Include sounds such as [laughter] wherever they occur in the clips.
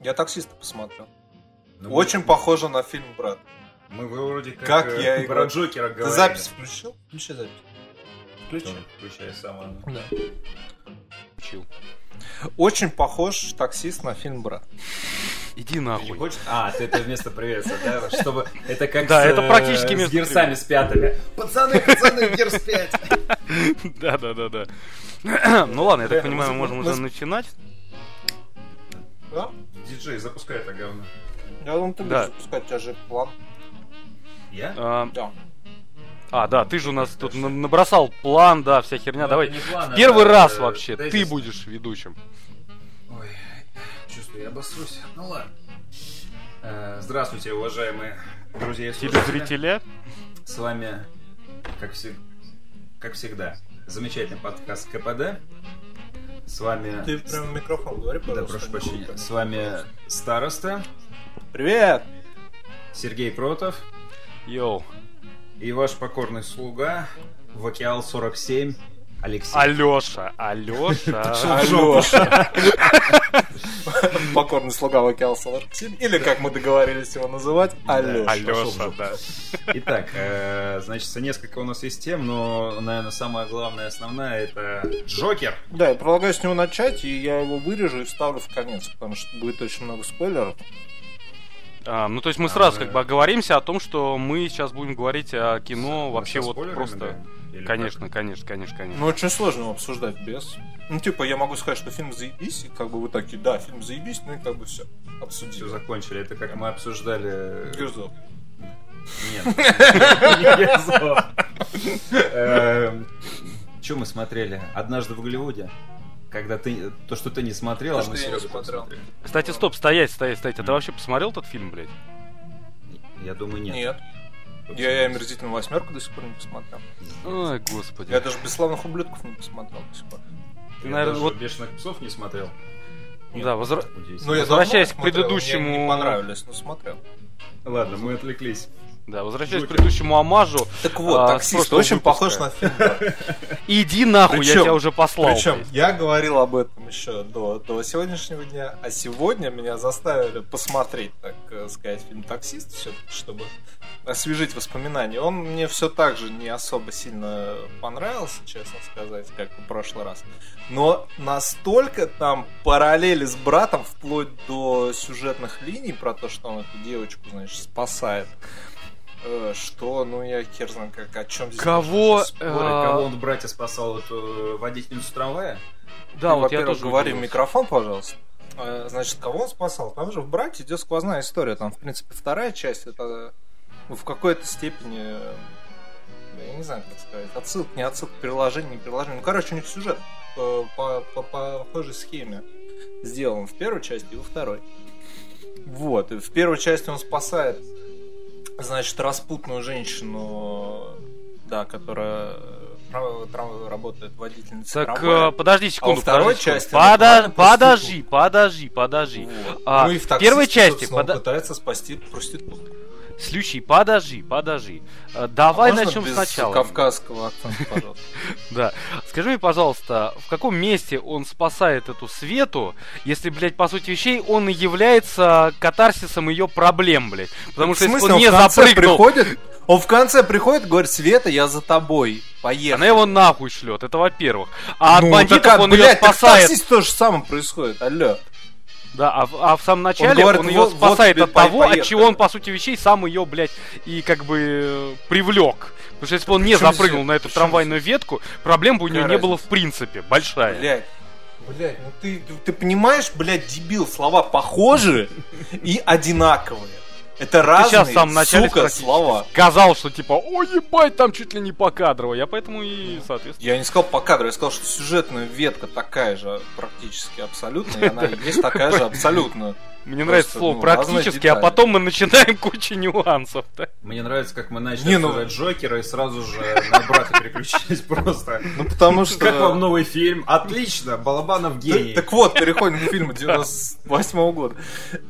Я таксиста посмотрел. Ну, Очень похоже на фильм «Брат». Мы вроде как, Как э, я про. Джокера Ты говорили. запись включил? Включи запись. Включи. Включай сам. Анна. Да. Учил. Очень похож таксист на фильм «Брат». Иди Ты нахуй. хочешь? А, ты это вместо приветствия, да? Чтобы это как Да, с, это э, практически с герсами с пятыми. Пацаны, пацаны, герс 5. [laughs] Да, да, да, да. [clears throat] Ну ладно, я так Реально, понимаю, мы мы- можем мы- уже начинать. Да? Диджей, запускай это говно. Я думаю, ты Да. будешь запускать, у тебя же план. Я? А, Да. А, да, ты же у нас тут на- набросал план, да, вся херня. Ну, Давай. план, Первый это, раз вообще ты тезис. будешь ведущим. Ой, чувствую, я обосрусь. Ну ладно. Э, Здравствуйте, уважаемые друзья и слушатели. Телезрителя. С вами, как, всег- как всегда, замечательный подкаст КПД. С вами... Ты прям в микрофон говори, Да, пожалуйста. прошу прощения. С вами Староста, Привет! Сергей Кротов Йоу. и ваш покорный слуга Вакиал 47 Алексей. Алёша, Алёша. Алёша. [laughs] Покорный слуга Вакиал 47. Или, как мы договорились его называть, Алёша. Алёша, да. Итак, э, значит, несколько у нас есть тем, но, наверное, самая главная, основная это Джокер. Да, я предлагаю с него начать, и я его вырежу и вставлю в конец, потому что будет очень много спойлеров. А, ну, то есть мы сразу А, как бы оговоримся о том, что мы сейчас будем говорить о кино вообще вот просто... да? Или Конечно, конечно, конечно, конечно. Ну, очень сложно его обсуждать без. Ну, типа, я могу сказать, что фильм заебись, и как бы вы такие, да, фильм заебись, ну и как бы все, Все обсудили. закончили. Это как мы обсуждали... Гюрзов. Нет. [laughs] Не Герзов. Что мы смотрели? Однажды в Голливуде. Когда ты... То, что ты не смотрел, а мы сегодня посмотрели. Кстати, стоп, стоять, стоять, стоять. А ты вообще посмотрел этот фильм, блядь? Я думаю, нет. Нет. Я и омерзительную восьмерку до сих пор не посмотрел. Ой, господи. Я даже бесславных ублюдков не посмотрел до сих пор. Ты, Я наверное, даже вот- бешеных псов не смотрел. Да, возра-. Ну, я Возвращаясь к предыдущему- Мне не понравились, но смотрел. Ладно, мы отвлеклись. Да, возвращаясь к Джокер. предыдущему амажу. Так вот, А, таксист очень выпуска. похож на фильм. [laughs] Иди нахуй, я тебя уже послал. Причем блядь. я говорил об этом еще до, до сегодняшнего дня, а сегодня меня заставили посмотреть, так э, сказать, фильм «Таксист», чтобы освежить воспоминания. Он мне все так же не особо сильно понравился, честно сказать, как в прошлый раз. Но настолько там параллели с братом, вплоть до сюжетных линий про то, что он эту девочку, значит, спасает, что, ну, я хер знаю, как, о чем здесь Кого, спорить. А. Кого он в брате спасал? Эту водительницу трамвая? Да, Ты, вот я во-первых, тоже говори в микрофон, пожалуйста. Э, Значит, кого он спасал? Там же в «Брате» идет сквозная история. Там, в принципе, вторая часть, это ну, в какой-то степени, э, я не знаю, как сказать, отсылка, не отсылка, приложение, не приложение. Ну, короче, у них сюжет по, по, по похожей схеме сделан в первой части и во второй. Вот, и в первой части он спасает, значит, распутную женщину, да, которая э, работает водительницей Так, трамвая. э, подожди секунду. А второй подожди части Пода- буквально Подожди, подожди, подожди. Вот. А, ну и в в первой части пода- пытается спасти проститутку. Слющий, подожди, подожди. Э, Давай А начнем без сначала. кавказского акцента, [laughs] пожалуйста. Да. Скажи мне, пожалуйста, в каком месте он спасает эту Свету, если, блядь, по сути вещей, он и является катарсисом ее проблем, блядь? Потому что если он не запрыгнул, приходит, он в конце приходит, говорит, Света, я за тобой, поехали. она его нахуй шлет, это во-первых. А от Ну, бандитов так, а, он ее блядь, так в спасает. таксисте то же самое происходит, алло. Да, а, в- а в самом начале он, говорит, ее вот- вот спасает тебе от того, поехали. от чего он, по сути вещей, сам ее, блядь, и как бы э, привлек. Потому что если бы он не запрыгнул на эту причем трамвайную ветку, проблем бы у него Какая не было в принципе, большая. Блядь, блядь, ну ты, ты, ты понимаешь, блядь, дебил, слова похожи и одинаковые. Это разные, сейчас в самом начале сука, слова. сказал, что типа, ой, ебать, там чуть ли не покадрово. Я поэтому и, соответственно... Я не сказал по кадру, я сказал, что сюжетная ветка такая же практически абсолютно, и она [laughs] есть такая же абсолютно. Мне нравится слово ну, практически, а потом мы начинаем кучу нюансов. Мне нравится, как мы начали ну- Джокера и сразу же на брата переключились [laughs] просто. Ну потому что... Как вам новый фильм? Отлично, Балабанов гений. Так вот, переходим к [laughs] фильму 98 года.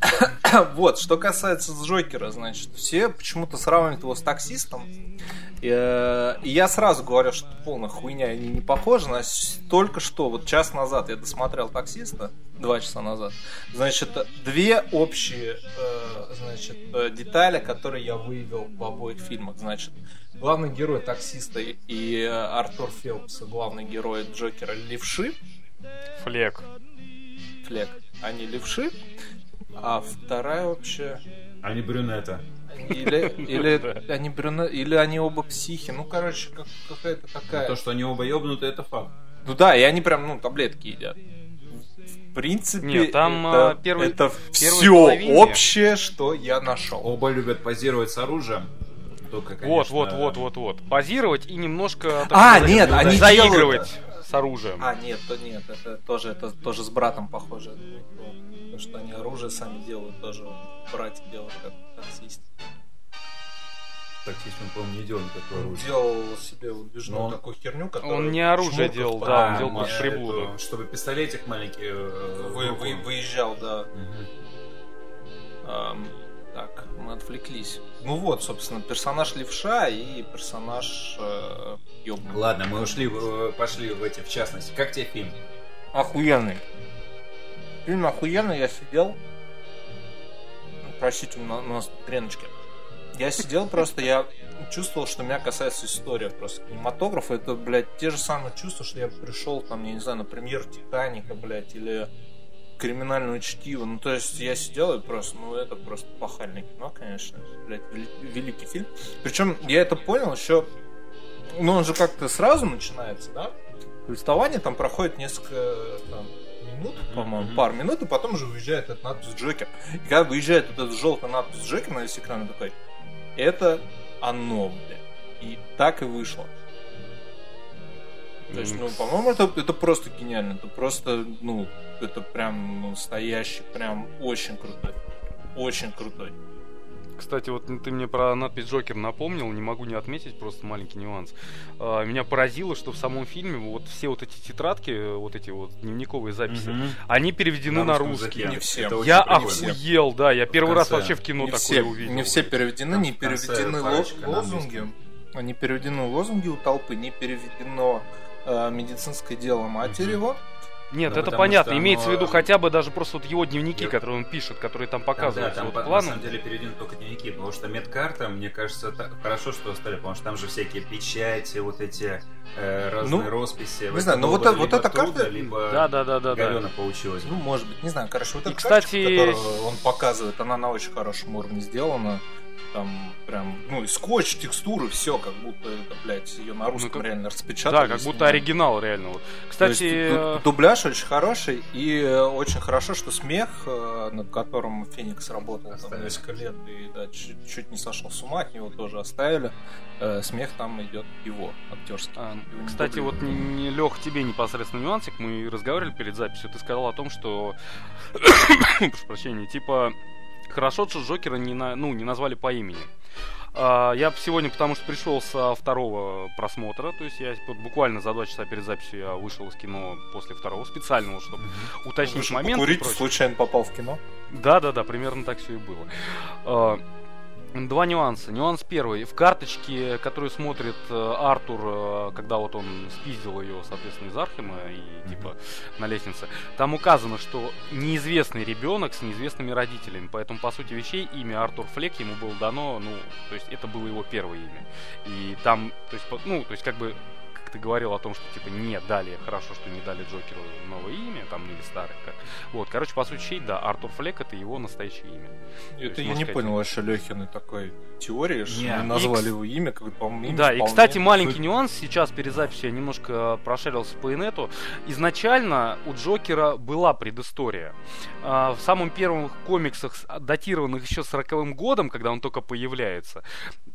[coughs] вот, что касается Джокера, значит, все почему-то сравнивают его с таксистом. И, э, и я сразу говорю, что полная хуйня, они не похожи. Значит, только что, вот час назад я досмотрел «Таксиста», два часа назад. Значит, две общие э, значит, э, детали, которые я выявил в обоих фильмах. Значит, главный герой «Таксиста» и Артур Фелпс, главный герой Джокера, левши. Флек. Флек. Они левши. А вторая вообще... Они брюнета. Или, [laughs] или они брюне, или они оба психи. Ну, короче, как, какая-то такая. То, что они оба ебнуты, это факт. Ну да, и они прям, ну, таблетки едят. В принципе, Нет, там это, а, первый, это все половине- общее, что я нашел. Оба любят позировать с оружием. Только, конечно, Вот, вот, вот, вот, вот. Позировать и немножко так А, сказать, нет, они заигрывать с оружием. А, нет, то нет, это тоже, это тоже с братом похоже. Потому что они оружие сами делают, тоже братья делают как таксист. Таксист, он, по-моему, не делал никакое Он оружие. делал себе вот движную Но он- такую херню, которая... Он не оружие делал, да, он делал под приблуду. это, Чтобы пистолетик маленький... э, Вы, вы- выезжал, да. Мгм. Ам, так, мы отвлеклись. Ну вот, собственно, персонаж левша и персонаж э, ёбаный. Ладно, мы ушли, э, пошли в эти, в частности. Как тебе фильм? Охуенный. Фильм охуенный, я сидел. Простите, у на- у нас треночки. Я сидел просто, я чувствовал, что меня касается история просто. Кинематограф это, блядь, те же самые чувства, что я пришел там, я не знаю, на премьеру Титаника, блядь, или криминального чтива. Ну, то есть я сидел и просто, ну, это просто пахальное кино, конечно. Блядь, вели- великий фильм. Причем я это понял еще, ну, он же как-то сразу начинается, да? Повествование там проходит несколько там, минут, по-моему, Мгм. пару минут, и потом уже уезжает этот надпись Джокер. И когда выезжает вот этот желтый надпись Джокер на весь экран, такой, это оно, блядь. И так и вышло. То есть, ну, по-моему, это, это просто гениально. Это просто, ну, это прям настоящий, прям очень крутой. Очень крутой. Кстати, вот ты мне про надпись Джокер напомнил, не могу не отметить, просто маленький нюанс. А, Меня поразило, что в самом фильме вот все вот эти тетрадки, вот эти вот дневниковые записи, Мгм. они переведены на, русском русский. Не всем. Это очень Я охуел, да, я первый раз вообще в кино не, такое все, увидел. не все переведены, не переведены на лозунги. Не переведены лозунги у толпы, не переведено э, медицинское дело матери Мгм. его. Нет, Да, это понятно. Имеется в оно- виду хотя бы даже просто вот его дневники, Я- которые он пишет, которые там показывают. да, там вот по- на самом деле переведены только дневники, потому что медкарта, мне кажется, та- хорошо, что оставили, потому что там же всякие печати, вот эти э, разные Ну, росписи. не знаю, но вот это- вот либо эта оттуда, карта- Либо Да, да, да, да, да. Галена получилась. Ну, может быть, не знаю. Короче, вот И, эта кстати, карточка, которую он показывает, она на очень хорошем уровне сделана. Там прям, ну, и скотч, текстуры, все, как будто это, блядь, ее на русском как- реально распечатали. Да, как будто снимали. оригинал реально. Вот. Кстати, есть, э, ду- дубляж очень хороший, и э, очень хорошо, что смех, э, над которым Феникс работал там Оставили. несколько лет, и да, чуть, чуть не сошел с ума, от него тоже оставили. Э, Смех там идет его, актерский. А, Его не Кстати, вот дублируют. не, Лех, тебе непосредственно нюансик, мы разговаривали перед записью, ты сказал о том, что, [coughs] прошу прощения, типа, хорошо, что Джокера не, на, ну, не назвали по имени. А, я сегодня, потому что пришел со второго просмотра, то есть я буквально за два часа перед записью я вышел из кино после второго специального, чтобы уточнить момент. покурить, случайно попал в кино. Да, да, да, примерно так все и было. А, Два нюанса. Нюанс первый. В карточке, которую смотрит э, Артур, э, когда вот он спиздил ее, соответственно, из Архема и типа на лестнице, там указано, что неизвестный ребенок с неизвестными родителями. Поэтому, по сути вещей, имя Артур Флек ему было дано, ну, то есть это было его первое имя. И там, то есть, по- ну, то есть как бы как ты говорил о том, что типа не дали, хорошо, что не дали Джокеру новое имя, там, или старое. Как. Вот, короче, по сути, да, Артур Флек это его настоящее имя. Это есть, я не сказать, понял вообще Лехиной такой теории, что Не, и назвали кс- его имя, как по-моему, Да, и, кстати, маленький Суть- нюанс. Сейчас перед записью я немножко прошарился по инету. Изначально у Джокера была предыстория. А, В самом первых комиксах, датированных еще 40 годом, когда он только появляется,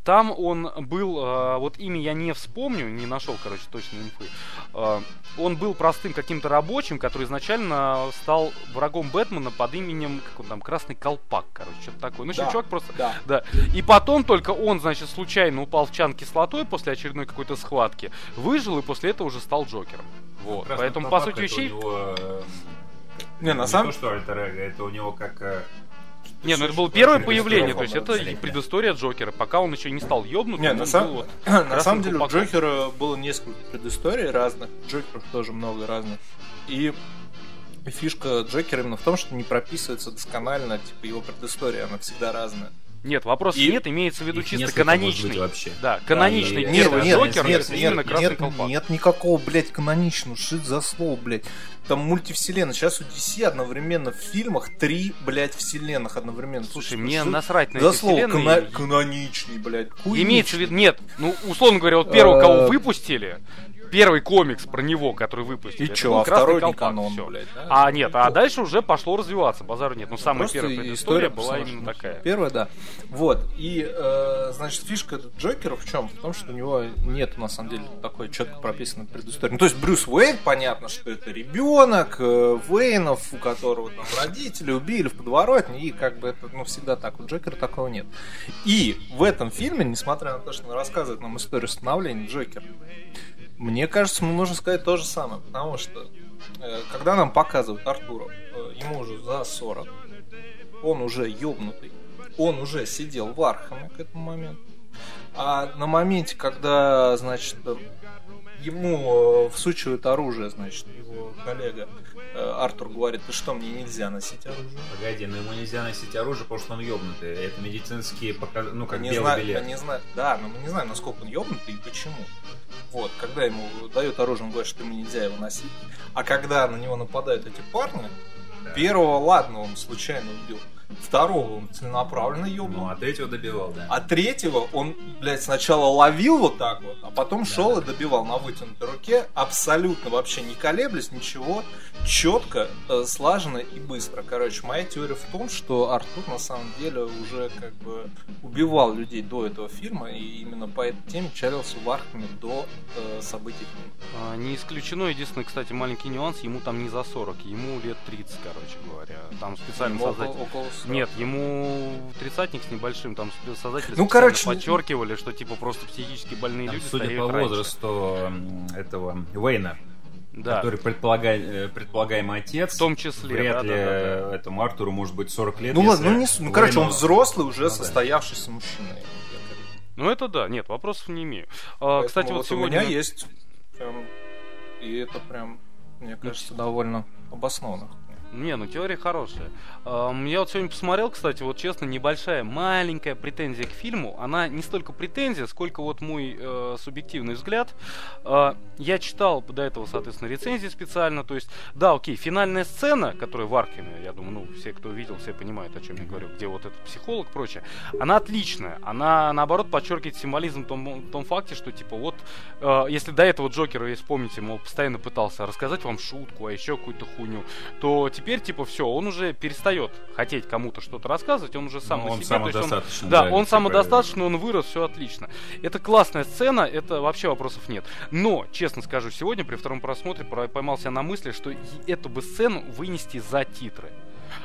там он был, а, вот имя я не вспомню, не нашел, короче, точной инфы. А, Он был простым каким-то рабочим, который изначально стал врагом Бэтмена под именем, как он там, Красный Колпак, короче, что-то такое. Ну, Да. чувак просто Да. да. И потом только он, значит, случайно упал в чан кислотой после очередной какой-то схватки, выжил и после этого уже стал Джокером. Вот. Красный Поэтому, по сути вещей... него, э, Не, на не самом то, что альтер эго, это у него как э, Не, ну это было первое появление, то есть это и предыстория Джокера, пока он еще не стал ёбнутым. Не, на, сам- вот [clears throat] на самом деле у. Джокера было несколько предысторий разных. Джокеров тоже много разных. И фишка Джокера именно в том, что не прописывается досконально, типа его предыстория, она всегда разная. Нет, вопрос И- нет, имеется в виду чисто каноничный. вообще. Да, каноничный и- первый нет, Джокер, нет, нет, именно красный нет, колпак. нет никакого, блядь, каноничного, это за слово, блядь. Там мультивселенная. Сейчас у DC одновременно в фильмах три, блядь, вселенных одновременно. Слушай, Что мне это насрать на За эти слово вселенные. кана- каноничный, блядь. Имеется в виду, нет, ну, условно говоря, вот первого, кого Э, выпустили, первый комикс про него, который выпустили, И чё, а «Красный второй не колпак», канон, всё. блядь, да? А нет, а дальше уже пошло развиваться, базару нет. Ну, самая Просто первая предыстория была именно такая. Первая, да. Вот. И, э, значит, фишка Джокера в чем? В том, что у него нет, на самом деле, такой четко прописанной предыстории. Ну, то есть Брюс Уэйн, понятно, что это ребенок э, Уэйнов, у которого там родители убили в подворотне, и как бы это, ну, всегда так. У Джокера такого нет. И в этом фильме, несмотря на то, что он рассказывает нам историю становления Джокера, мне кажется, мы можем сказать то же самое, потому что э, когда нам показывают Артура, э, ему уже за 40, он уже ёбнутый, он уже сидел в Архаме к этому моменту. А на моменте, когда, значит, ему э, всучивают оружие, значит, его коллега э, Артур говорит, ты что, мне нельзя носить оружие? Погоди, но ему нельзя носить оружие, потому что он ёбнутый. Это медицинские показ... ну как не белый знаю, билет. не знаю, да, но мы не знаем, насколько он ёбнутый и почему. Вот, когда ему дают оружие, он говорит, что ему нельзя его носить. А когда на него нападают эти парни, Да. первого, ладно, он случайно убил. Второго он целенаправленно ёбнул. Ну, а третьего добивал, да. А третьего он, блядь, сначала ловил вот так вот, а потом Да, шел да. и добивал на вытянутой руке, абсолютно вообще не колеблясь, ничего, четко, э, слаженно и быстро. Короче, моя теория в том, что Артур на самом деле уже как бы убивал людей до этого фильма, и именно по этой теме чарился в Архаме до э, событий фильма. А, Не исключено, единственный, кстати, маленький нюанс, ему там не за 40, ему лет 30, короче говоря. Там специально Ему создатель... около- 40. Нет, ему тридцатник с небольшим, там создатели Ну, короче, подчеркивали, что типа просто психически больные Там, люди судя по раньше. возрасту этого Уэйна, да, который предполагай- э, предполагаемый отец, в том числе, вряд да, ли да, да, да. этому Артуру может быть 40 лет. Ну ладно, ну, не, ну короче, он Уэйну- взрослый, уже Ну, да. состоявшийся мужчина. Я как- Ну это да, нет, вопросов не имею. А, Поэтому кстати, вот, сегодня... у меня есть прям, и это прям, мне кажется, довольно обоснованно. Не, ну теория хорошая. Я вот сегодня посмотрел, кстати, вот честно, небольшая, маленькая претензия к фильму. Она не столько претензия, сколько вот мой э, субъективный взгляд. А, Я читал до этого, соответственно, рецензии специально. То есть, да, окей, финальная сцена, которая в Аркеме, я думаю, ну, все, кто видел, все понимают, о чем я говорю, где вот этот психолог и прочее, она отличная. Она, наоборот, подчеркивает символизм в том, том факте, что, типа, вот, э, если до этого Джокера, если помните, мол, постоянно пытался рассказать вам шутку, а еще какую-то хуйню, то теперь, типа, все, он уже перестает хотеть кому-то что-то рассказывать, он уже сам Ну, на он то есть он- самодостаточно. да, он типа, самодостаточный, он вырос, все отлично. Это классная сцена, это вообще вопросов нет. Но, честно скажу, сегодня при втором просмотре про- поймал себя на мысли, что эту бы сцену вынести за титры.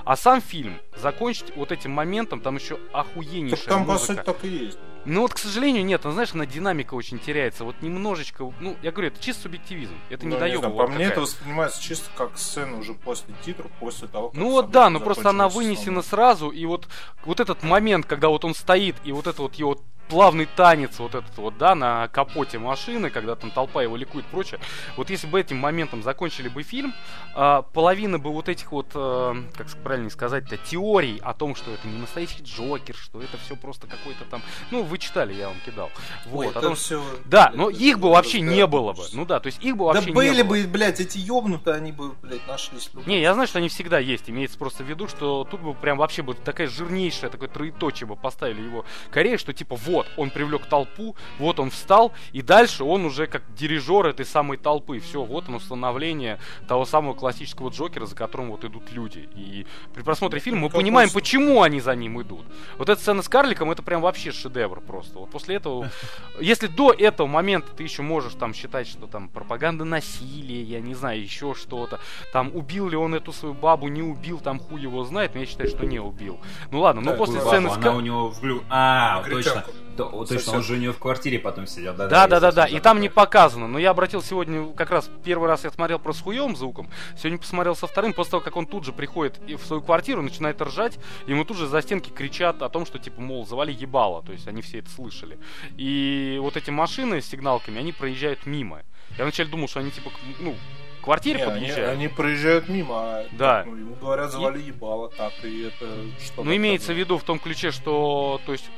А сам фильм закончить вот этим моментом, там еще охуеннейшая Так там, по музыка. сути, так и есть. Ну вот, к сожалению, нет, ну, знаешь, она динамика очень теряется. Вот немножечко, ну, я говорю, это чисто субъективизм. Это не Ну, дает. знаю, По мне это воспринимается чисто как сцена уже после титров, после того, как Ну вот да, ну просто она вынесена сразу, и вот, вот этот момент, когда вот он стоит, и вот это вот его плавный танец, вот этот вот, да, на капоте машины, когда там толпа его ликует и прочее. Вот если бы этим моментом закончили бы фильм, а, половина бы вот этих вот, э, как правильно сказать-то, теорий о том, что это не настоящий Джокер, что это все просто какой-то там, ну, вы читали, я вам кидал. Ой, Вот, о это том, всё, да, но их бы вообще не было бы. Ну да, то есть их бы Да вообще были не было. бы, блядь, эти ёбнутые, они бы, блядь, нашлись. любые. Не, я знаю, что они всегда есть. Имеется просто в виду, что тут бы прям вообще бы такая жирнейшая, такое троеточие бы поставили его Корея, что типа вот, он привлек толпу, вот он встал, и дальше он уже как дирижер этой самой толпы. Все, вот оно становление того самого классического Джокера, за которым вот идут люди. И при просмотре фильма мы понимаем, с- почему они за ним идут. Вот эта сцена с карликом, это прям вообще шедевр просто. Вот после этого, [laughs] если до этого момента ты еще можешь там считать, что там пропаганда насилия, я не знаю, еще что-то, там убил ли он эту свою бабу, не убил, там хуй его знает, но я считаю, что не убил. Ну ладно, ну Так, после сцены с она ка- у него в глю... А, точно. Негритянку. То- о, точно, Сосед. он же у нее в квартире потом сидел. Да, Да, да, да, да. И там не показано. Но я обратил сегодня, как раз первый раз я смотрел про с хуевым звуком. Сегодня посмотрел со вторым, после того, как он тут же приходит и в свою квартиру, начинает ржать, ему тут же за стенки кричат о том, что типа, мол, завали ебало. То есть они все это слышали. И вот эти машины с сигналками, они проезжают мимо. Я вначале думал, что они типа, ну, к квартире Не, они, подъезжают. они проезжают мимо, а Да. ну, ему говорят, завали ебало, так, и это что Ну, имеется в виду в том ключе, что, то есть,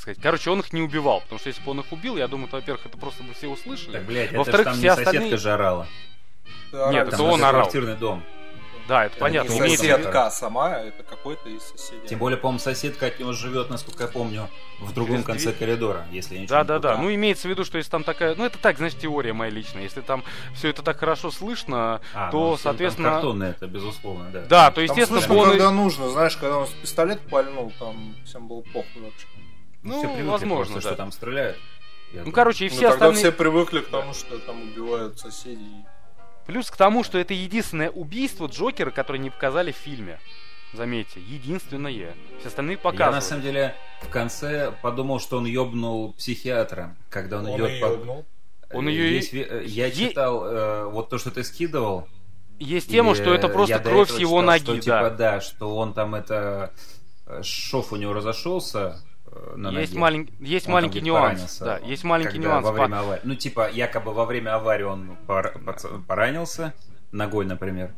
сказать, короче, он их не убивал, потому что если бы он их убил, я думаю, то, во-первых, это просто бы все услышали. Так, блядь, это Во-вторых, ж там все не соседка остальные- же орала. Нет, это он орал. квартирный дом. Да, это Это понятно. не соседка сама, это какой-то из соседей. Тем более, по-моему, соседка от него живет, насколько я помню, в другом Через конце дверь. коридора, если я ничего Да, не да, да. Ну, имеется в виду, что если там такая. Ну, это так, знаешь, теория моя личная. Если там все это так хорошо слышно, А, то, ну, соответственно. Там картонно это, безусловно, да. Да, то Там естественно, слышно, он- когда нужно, знаешь, когда он с пистолет пальнул, там всем было похуй вообще. Ну, Все привыкли возможно, просто, да. что там стреляют. Я Ну, думаю. короче, и Ну, все тогда остальные. все привыкли к тому, что там убивают соседей. Плюс к тому, что это единственное убийство Джокера, которое не показали в фильме. Заметьте, единственное. Все остальные Я показывали. на самом деле в конце подумал, что он ёбнул психиатра, когда он, Он идет по... ёбнул. Он ее Есть э, Я читал э, вот то, что ты скидывал. Есть тема, что это просто я кровь с его читал, ноги, что, да. Типа, да, что он там это... э, Шов у него разошелся на есть ноге. малень- есть Он маленький нюанс. поранился. Да, есть маленький Когда нюанс. Во По- время аварии. Ну, типа, якобы во время аварии он пор- поранился ногой, например.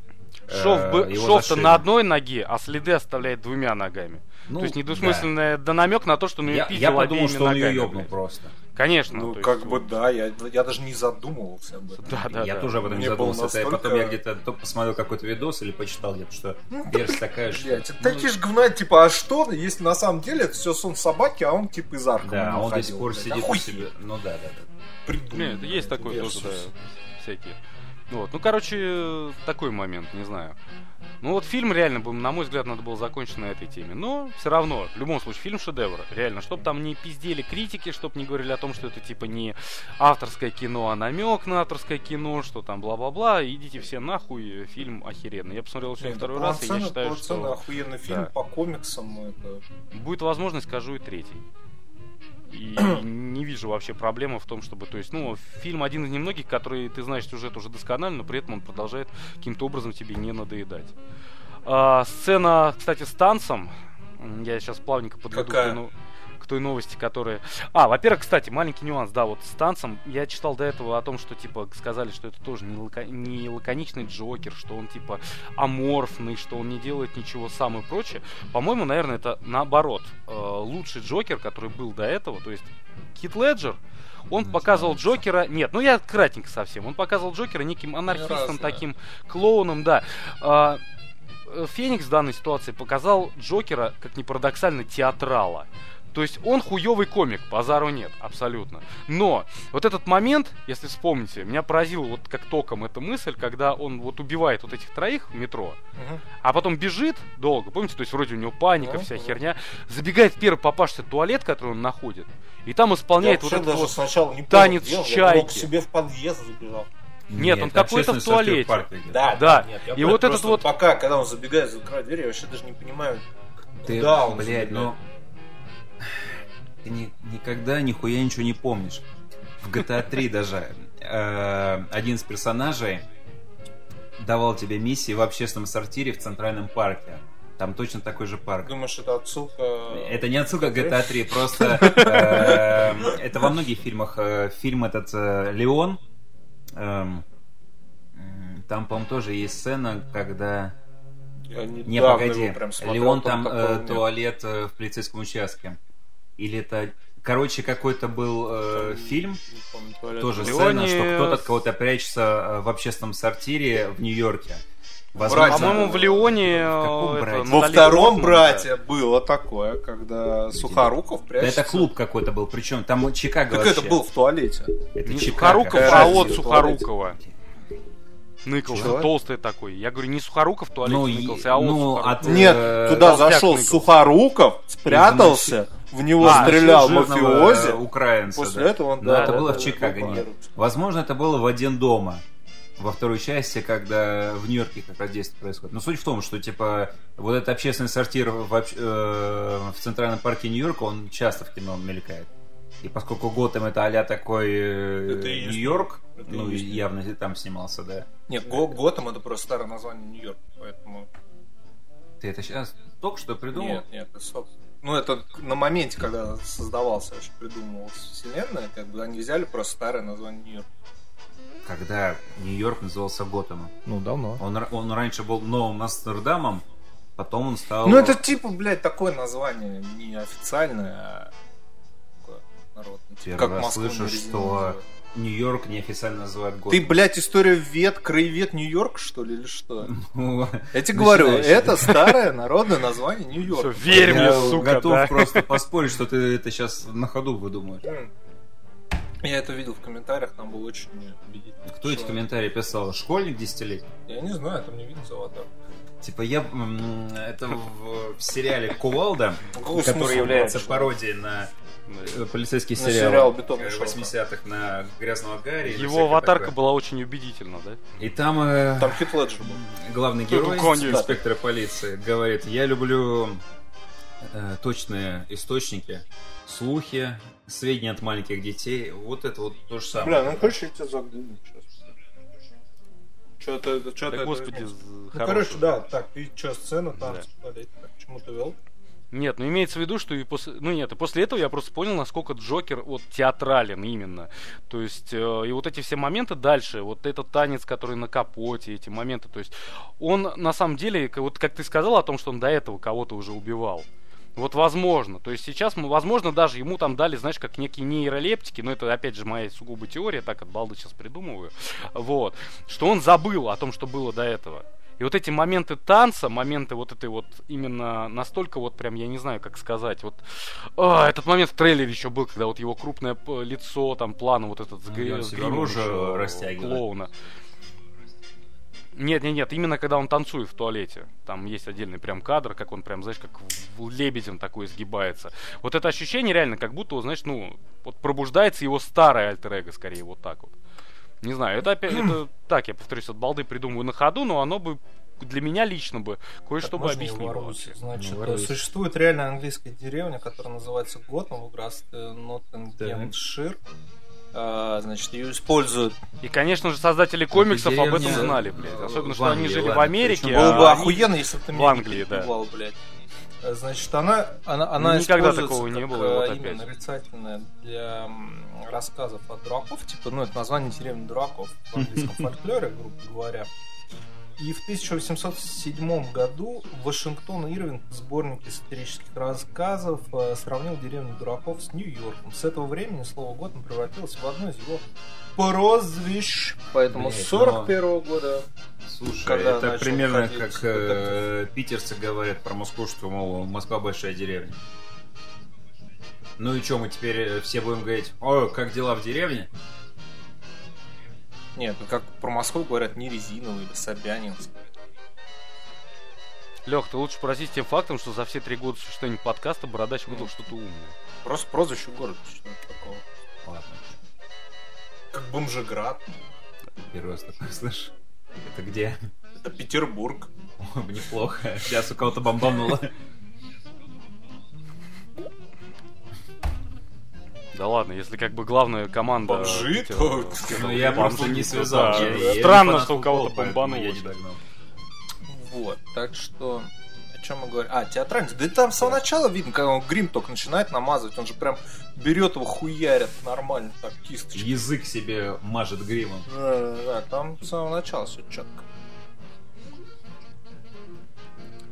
Шов, Э, бы- шов-то на одной ноге, а следы оставляет двумя ногами. Ну, то есть недвусмысленный да. намек на то, что да. ну Я, пиздил я подумал, что он ее ёбнул блядь. просто. Конечно. Ну, то есть, как бы да, я, я даже не задумывался об этом. Да, да, я да. тоже об этом не. Это настолько- Потом я где-то то посмотрел какой-то видос или почитал где-то, что [laughs] версия такая, что... Блять, это ну, такие же говна, типа, а что, если на самом деле это все сон собаки, а он типа из арка. Да, а он до ходил, сих пор блядь. сидит у Охуеть, себя. Ну да, да, да. придумал, Нет, это есть блядь, такое тоже, да, всякие. Вот, ну, короче, такой момент, не знаю. Ну, вот фильм реально, бы, на мой взгляд, надо было закончить на этой теме. Но все равно, в любом случае, фильм шедевр. Реально, чтобы там не пиздели критики, чтобы не говорили о том, что это типа не авторское кино, а намек на авторское кино, что там бла-бла-бла. Идите все нахуй, фильм охеренный. Я посмотрел Нет, второй раз, и я считаю, что охуенный фильм Да. по комиксам. Это... будет возможность, скажу и третий. И не вижу вообще проблемы в том, чтобы, то есть, ну, фильм один из немногих, который ты знаешь сюжет уже досконально, но при этом он продолжает каким-то образом тебе не надоедать. А, сцена, кстати, с танцем. Я сейчас плавненько подведу к Какая? ну- той новости, которая... А, во-первых, кстати, маленький нюанс, да, вот с танцем. Я читал до этого о том, что, типа, сказали, что это тоже не, лака- не лаконичный Джокер, что он, типа, аморфный, что он не делает ничего сам и прочее. По-моему, наверное, это наоборот. Э, лучший Джокер, который был до этого, то есть Кит Леджер, он Ну, показывал. Джокера... Нет, ну я кратенько совсем. Он показывал Джокера неким анархистом, таким клоуном, да. А, э, Феникс в данной ситуации показал Джокера, как ни парадоксально, театрала. То есть он хуёвый комик, базару нет, абсолютно. Но вот этот момент, если вспомните, меня поразила вот как током эта мысль, когда он вот убивает вот этих троих в метро, Мгм. а потом бежит долго, помните, то есть вроде у него паника, Ну, вся ну. херня, забегает в первый попавшийся туалет, который он находит, и там Я исполняет вот вообще этот даже вот... сначала не танец понял, где он. Я к чайки. себе в подъезд забежал. Нет, он какой-то в туалете. парка где-то. Да, Да, нет, я и вот этот вот- Пока, когда он забегает, закрывает дверь, я вообще даже не понимаю, Ты, куда он блядь, забегает. ну... Ты ни- никогда нихуя ничего не помнишь. В GTA 3 даже э, один из персонажей давал тебе миссии в общественном сортире в Центральном парке. Там точно такой же парк. Думаешь, это отсылка... Это не отсылка GTA 3, просто э, это во многих фильмах. э, Фильм этот э, Леон. эм, Там, по-моему, тоже есть сцена, когда Я не, погоди. Леон там э, туалет э, в полицейском участке. Или это... Короче, какой-то был э, фильм, помню, тоже Леоне- сцена, что кто-то от кого-то прячется э, в общественном сортире в Нью-Йорке. Братья. По-моему, в Леоне... Э, это? Во втором брате было такое, когда Сухоруков Да прячется. это клуб какой-то был, причем там Чикаго Так вообще. это был в туалете. Это Не Чикаго. Сухоруков, а от Сухорукова. Ныкался, Чё? толстый такой. Я говорю, не Сухоруков в туалете Ну, ныкался, а от ну, Сухорукова. от- Нет, Э, туда толстяк зашел ныкался. Сухоруков, спрятался, в него А, стрелял мафиози. э, украинца. После да. этого он, Но да, это да, было да, в Чикаго, да, нет. Возможно, это было в один дома. Во второй части, когда в Нью-Йорке как раз действие происходит. Но суть в том, что типа вот этот общественный сортир в, э, в Центральном парке Нью-Йорка, он часто в кино мелькает. И поскольку Готэм это а такой э, Это и есть Нью-Йорк, ну и есть явно там снимался, да. Нет, Го- Готэм это просто старое название Нью-Йорка, поэтому... Ты это сейчас только что придумал? Нет, нет, это соб- Ну, это на моменте, когда создавался, вообще придумывалась вселенная, как бы они взяли просто старое название Нью-Йорк. Когда Нью-Йорк назывался Готэмом. Ну, давно. Он, он раньше был Новым Амстердамом, потом он стал... Ну, это типа, блядь, такое название не официальное, а Типа, Первый раз Москву слышу, что. Нью-Йорк неофициально называют Ты, Готэмом. блядь, историю вет, краевед Нью-Йорк, что ли, или что? Ну, Я тебе говорю, это старое народное название Нью-Йорк. верь мне, Я сука, готов просто поспорить, что ты это сейчас на ходу выдумаешь. Я это видел в комментариях, там был очень убедительно. Кто эти комментарии писал? Школьник десятилетний? Я не знаю, там не видно аватар. Типа я... Это в, в сериале Кувалда, который является блядь, пародией на э, полицейский На сериал, сериал «Бетонный э, шелк». 80-х на Грязного Гарри. Его аватарка такое. была очень убедительна, да? И там, э, Там Хит Леджер был. главный герой, Ну, инспектора полиции, говорит, я люблю э, точные источники, слухи, сведения от маленьких детей. Вот это вот то же самое. Бля, ну короче, я тебя загуглю сейчас. Что-то, что-то. Да, господи, Ну, короче, да, так, и что, сцена, там, Да. смотреть, так, к чему ты вел? Нет, ну имеется в виду, что и после, ну нет, и после этого я просто понял, насколько Джокер вот театрален именно. То есть э, и вот эти все моменты дальше, вот этот танец, который на капоте, эти моменты, то есть он на самом деле, вот как ты сказал о том, что он до этого кого-то уже убивал. Вот возможно. То есть сейчас, мы, возможно, даже ему там дали, знаешь, как некие нейролептики, но это, опять же, моя сугубо теория, так от балды сейчас придумываю. Вот. Что он забыл о том, что было до этого. И вот эти моменты танца, моменты вот этой вот именно настолько вот прям, я не знаю, как сказать, вот а, этот момент в трейлере еще был, когда вот его крупное лицо, там план вот этот с, Ну, с себе гримом растягивает. клоуна. Нет, нет, нет, именно когда он танцует в туалете. Там есть отдельный прям кадр, как он прям, знаешь, как в- лебедем такой сгибается. Вот это ощущение реально, как будто, знаешь, ну, вот пробуждается его старое альтер скорее, вот так вот. Не знаю, это опять, это [clears throat] так, я повторюсь, от балды придумываю на ходу, но оно бы для меня лично бы кое-что бы объяснило. вообще. Значит, Ну, воруйся. существует реально английская деревня, которая называется Готэм в графстве Ноттингемшир. А, значит, ее используют. И, конечно же, создатели комиксов об этом знали, блядь. Особенно, что они жили в Америке. причем а Было бы они- охуенно, если бы ты в Англии, да. блядь. А, Значит, она, она, она никогда такого не было, а, вот именно опять. нарицательное для рассказов от дураков, типа, ну, это название деревни дураков в [laughs] английском фольклоре, грубо говоря. И в 1807 году Вашингтон Ирвинг в сборнике сатирических рассказов э, сравнил деревню дураков с Нью-Йорком. С этого времени слово Готэм превратилось в одно из его прозвищ. Поэтому с 41 года Слушай, Когда это примерно как э, питерцы говорят про Москву, что, мол, Москва большая деревня. Ну и что, мы теперь э, все будем говорить, о, как дела в деревне? Нет, ну как про Москву говорят не резиновый или Собянинск. Лех, ты лучше поразись тем фактом, что за все три года существования подкаста Бородач выдал что-то умное. Просто прозвище города, что такого. Ладно, Как Бомжеград. первый раз такое слышу. Это где? Это Петербург. О, неплохо. Сейчас у кого-то бомбануло. Да ладно, если как бы главная команда... Бомжи, то- э, Ну, я просто не связал. Странно, что у кого-то бомбануло. Я не догнал. Вот, так что... О чем мы говорим? А, театральность. Да и там с самого начала видно, когда он грим только начинает намазывать, он же прям берет его хуярит нормально, так, кисточкой. Язык себе мажет гримом. Да, да, да, там с самого начала все четко.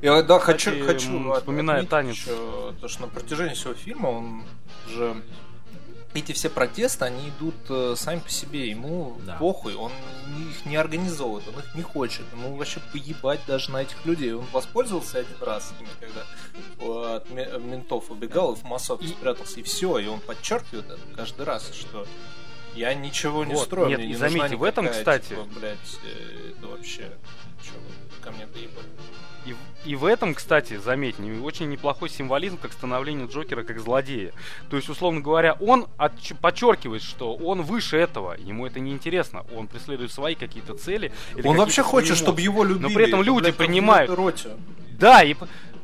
Я да, Кстати, хочу, хочу вспоминая танец. еще то, что на протяжении всего фильма он же эти все протесты, они идут э, сами по себе. Ему Да. похуй, он их не организовывает, он их не хочет. Ему вообще поебать даже на этих людей. Он воспользовался один раз ими, когда э, от ме- ментов убегал и в массовке спрятался, и все. И он подчеркивает это каждый раз, что я ничего не Вот, строю. нет, мне и не заметьте, в этом, никакая, кстати- типа, блядь, э, это вообще... Вы ко мне доебали? И, в- и в этом, кстати, заметь, не- очень неплохой символизм как становление Джокера как злодея. То есть, условно говоря, он отч- подчеркивает, что он выше этого, ему это не интересно, он преследует свои какие-то цели. Он вообще хочет, эмоции. чтобы его любили. Но при этом Это, люди принимают. Да, и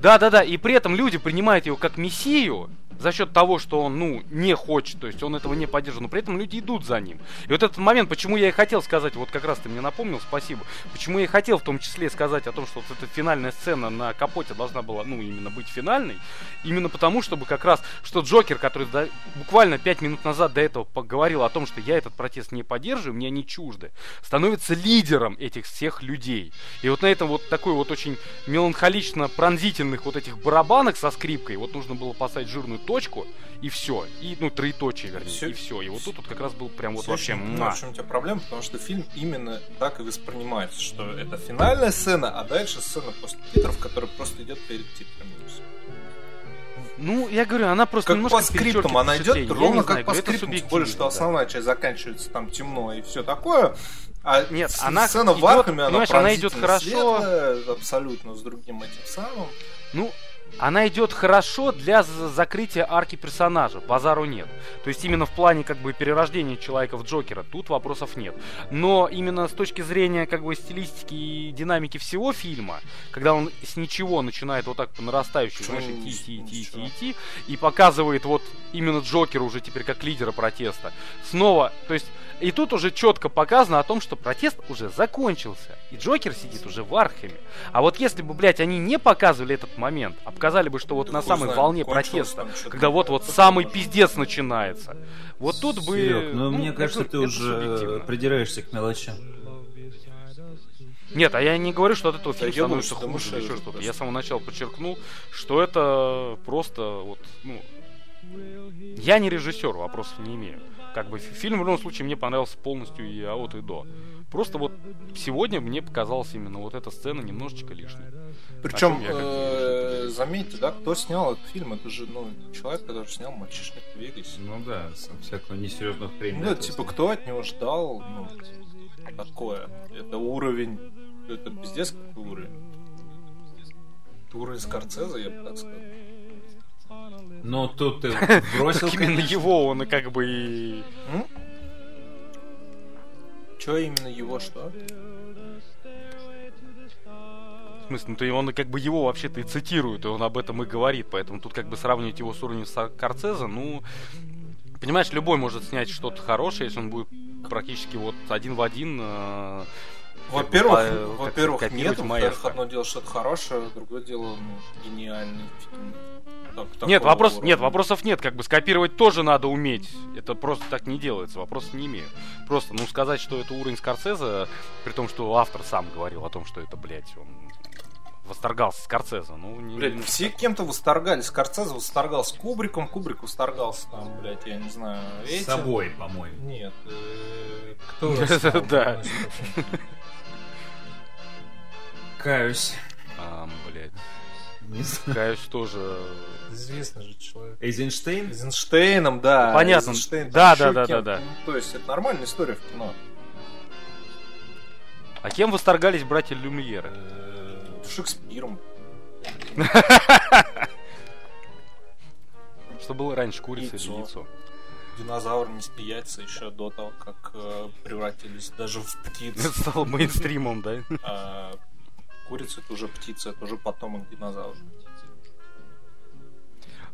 да, да, да, и при этом люди принимают его как мессию, за счет того, что он, ну, не хочет, то есть он этого не поддерживает, но при этом люди идут за ним. И вот этот момент, почему я и хотел сказать, вот как раз ты мне напомнил, спасибо, почему я и хотел в том числе сказать о том, что вот эта финальная сцена на капоте должна была, ну, именно быть финальной, именно потому, чтобы как раз, что Джокер, который до, буквально пять минут назад до этого поговорил о том, что я этот протест не поддерживаю, мне они чужды, становится лидером этих всех людей. И вот на этом вот такой вот очень меланхолично пронзительных вот этих барабанах со скрипкой, вот нужно было поставить жирную точку, и все. И, ну, троеточие, вернее, Всё- и все. И вот тут вот как раз был прям вот Всё вообще... муа. в чем у тебя проблема, потому что фильм именно так и воспринимается, что это финальная сцена, а дальше сцена после титров, которая просто идет перед титрами. Ну, я говорю, она просто Как немножко по скриптам, она идет ровно как знаю, по скриптам, тем более, что да. основная часть заканчивается там темно и все такое. А Нет, с- она сцена в идет, Архаме, она понимаешь, она идет хорошо. светлая, абсолютно с другим этим самым. Ну, она идет хорошо для за- закрытия арки персонажа, базару нет. То есть именно в плане как бы перерождения человека в Джокера тут вопросов нет. Но именно с точки зрения как бы стилистики и динамики всего фильма, когда он с ничего начинает вот так по нарастающей, знаешь, идти, идти, идти, идти, идти, и показывает вот именно Джокера уже теперь как лидера протеста. Снова, то есть и тут уже четко показано о том, что протест уже закончился. И Джокер сидит уже в Археме. А вот если бы, блядь, они не показывали этот момент, а показали бы, что вот Да на хуй самой знает, волне протеста, когда вот-вот самый пиздец начинается, вот тут бы... Серег, ну, мне это кажется, же- ты это уже субъективно. придираешься к мелочам. Нет, а я не говорю, что от этого фильм становится хуже или еще это что-то. Я с самого начала подчеркнул, что это просто вот, ну... Я не режиссер, вопросов не имею. Как бы фи- фильм в любом случае мне понравился полностью и от и до. Просто вот сегодня мне показалась именно вот эта сцена немножечко лишней. Причем, бы э, заметьте, да, кто снял этот фильм, это же, ну, человек, который снял «Мальчишник в Вегасе». Ну да, с всякого несерьезных премий. Ну, типа, кто от него ждал, ну, такое? Это уровень, это пиздец какой уровень. Это уровень Скорцеза, я бы так сказал. Ну, тут ты [laughs] бросил, именно его он и как бы и... Че именно его что? В смысле, ну, то и он и как бы его вообще-то и цитирует, и он об этом и говорит, поэтому тут как бы сравнивать его с уровнем Скорцеза, ну, понимаешь, любой может снять что-то хорошее, если он будет практически вот один в один. э, Во-первых, как во-первых, нет. Во-вторых, одно дело что-то хорошее, другое дело ну, гениальный фильм. Так- Нет, вопрос, уровня. нет, вопросов нет, как бы скопировать тоже надо уметь. Это просто так не делается, вопросов не имею. Просто, ну, сказать, что это уровень Скорцеза, при том, что автор сам говорил о том, что это, блядь, он восторгался Скорцеза, ну, не... Блядь, не- все кем-то восторгались. Скорцезе восторгался Кубриком, Кубрик восторгался там, блядь, я не знаю, С этим. собой, по-моему. Нет. э, Кто [laughs] Да. Каюсь. Ам, блядь. Не знаю. Каюсь тоже. Известный же человек. Эйзенштейн? Эйзенштейном, да. Понятно. Эйзенштейн, Да, там да, да, да, кем-то. Ну, То есть это нормальная история в кино. А кем восторгались братья Люмьеры? Э, Шекспиром. [laughs] Что было раньше, курица или Яйцо. Динозавры несли яйца еще до того, как э, превратились даже в птиц. [laughs] Это стало [laughs] мейнстримом, да? Курица это уже птица, это уже потомок динозавра.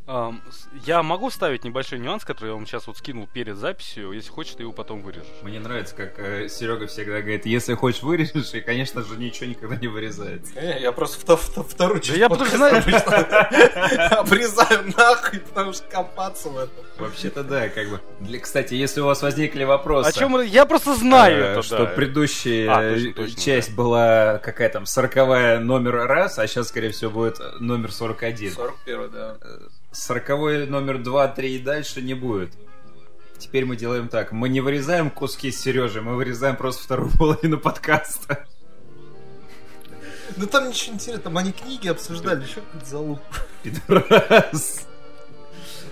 Я могу вставить небольшой нюанс, который я вам сейчас вот скинул перед записью. Если хочешь, ты его потом вырежешь. Мне нравится, как Серега всегда говорит, если хочешь вырежешь, и, конечно же, ничего никогда не вырезается. Не, я просто вто- вто- вторую часть я потому что подкаста [laughs] обычно обрезаю нахуй, потому что копаться в этом. Вообще-то да, как бы. Для, кстати, если у вас возникли вопросы... О чем я просто знаю э, это, что да. предыдущая А, точно, э, точно, часть да. была какая там, сороковая номер раз, а сейчас, скорее всего, будет номер 41. 41, да. Сороковой номер 2, 3 и дальше не будет. Теперь мы делаем так. Мы не вырезаем куски с Сережей, мы вырезаем просто вторую [laughs] половину подкаста. Ну там ничего интересного, там они книги обсуждали, еще какую-то залупу. Пидорас.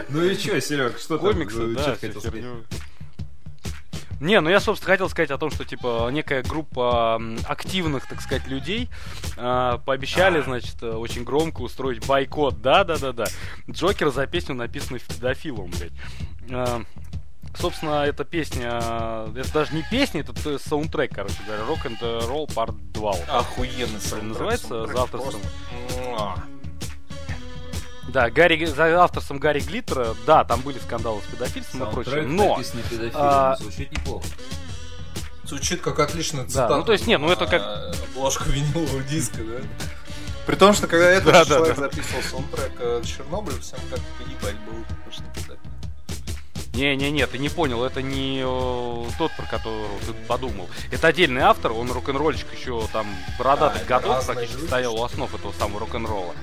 Ну и чё, Серег, что там? Комиксы, Ну, да, хотел сказать? Не, ну я, собственно, хотел сказать о том, что, типа, некая группа активных, так сказать, людей а, пообещали, А. значит, э, очень громко устроить бойкот. Да-да-да-да. Джокер за песню, написанную педофилом, блядь. А, Собственно, эта песня, э, это даже не песня, это саундтрек, короче говоря, Rock and Roll Part 2. вот. Охуенный саундтрек, называется саундтрек Да, Гарри, за авторством Гарри Глиттера, да, там были скандалы с педофильством и прочим, но... а, звучит неплохо. Звучит как отличная Да, цитата. ну, то есть, нет, ну, это как- А, Обложка винилового диска, да? При том, что когда этот Да, же да, человек да. записывал саундтрек э, Чернобыль, всем как поебать было, потому что педофил. Не-не-не, ты не понял, это не э, тот, про которого ты подумал. Это отдельный автор, он рок-н-ролльщик еще там бородатых А, годов практически стоял у основ этого самого рок-н-ролла.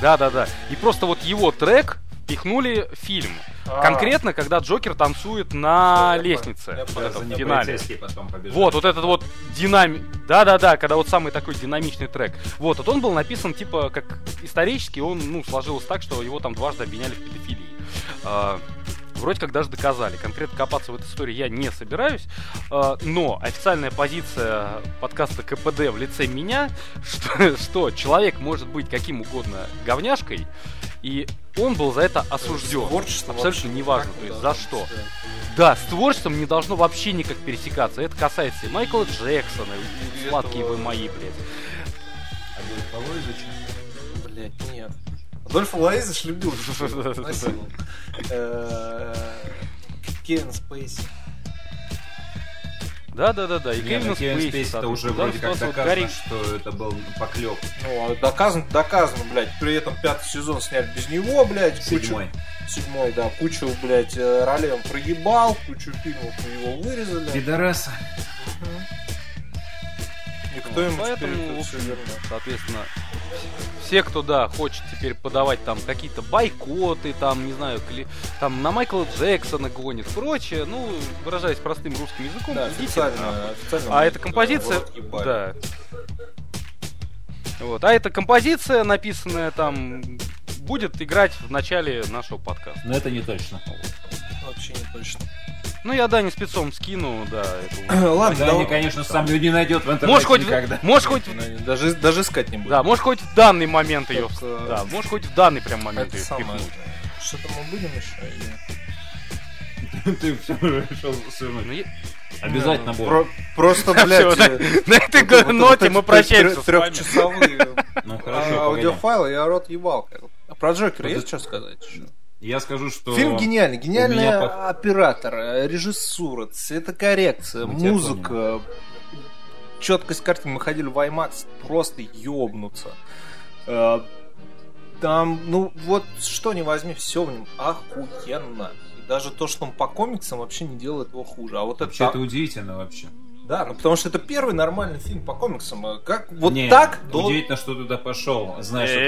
Да-да-да. И просто вот его трек впихнули в фильм. А. Конкретно, когда Джокер танцует на понял. лестнице. Я в понял. этом финале. Вот, вот этот вот динамик. Да-да-да, когда вот самый такой динамичный трек. Вот, вот он был написан типа как исторически, он, ну, сложилось так, что его там дважды обвиняли в педофилии. А, Вроде как даже доказали. Конкретно копаться в этой истории я не собираюсь. А, Но официальная позиция подкаста КПД в лице меня, [laughs] что, что человек может быть каким угодно говняшкой, и он был за это осужден. Творчество Абсолютно неважно, то есть за что. Да, с творчеством не должно вообще никак пересекаться. Это касается и Майкла Джексона, и И сладкие этого- вы мои, блядь. Алоизович. да. Блядь, нет. Адольф Лаизович любил. Э, Кевин Спейси. Да, да, да, да. И Кевин ну, Спейси это уже вроде как доказано, Гарри- что это был поклеп. Ну, а доказано, доказано, блядь. При этом пятый сезон сняли без него, блядь. кучу- Седьмой. Седьмой, да. Кучу, блядь, э, ролей он проебал, кучу фильмов его вырезали. Пидораса. И кто ему Поэтому, теперь в общем, соответственно, все, кто, да, хочет теперь подавать там какие-то бойкоты, там, не знаю, кли- там на Майкла Джексона гонит, прочее, ну, выражаясь простым русским языком, Да, идите официально. нахуй. официально А эта композиция, да. Вот, а эта композиция, написанная там, будет играть в начале нашего подкаста. Но это не точно. Вообще не точно. Ну, я Дани спецом скину, да, эту... Ладно, Да, давай- конечно, сам ее не найдет в интернете Можешь хоть, никогда. можешь хоть, Даже, даже искать не буду. да, можешь хоть в данный момент ее, э, да, можешь хоть в данный прям момент ее самое. впихнуть. Что-то мы будем еще? или- Ты все решил свернуть. Ну, Обязательно будет. Про- Просто, [laughs] блядь, на, э, на этой ноте вот мы прощаемся. Трехчасовые Ну аудиофайлы, я рот ебал. А про Джокера есть что сказать? Я скажу, что... Фильм гениальный. Гениальный меня оператор, э, режиссура, цветокоррекция, тебя музыка, четкость картины. Мы ходили в IMAX, просто ёбнуться. Э, Там, ну, вот что не возьми, все в нем охуенно. И даже то, что он по комиксам вообще не делает его хуже. А вот Вообще это... это удивительно вообще. Да, ну потому что это первый нормальный фильм по комиксам. Э, Как вот Не, так до- Удивительно, что туда пошел. Знаешь, что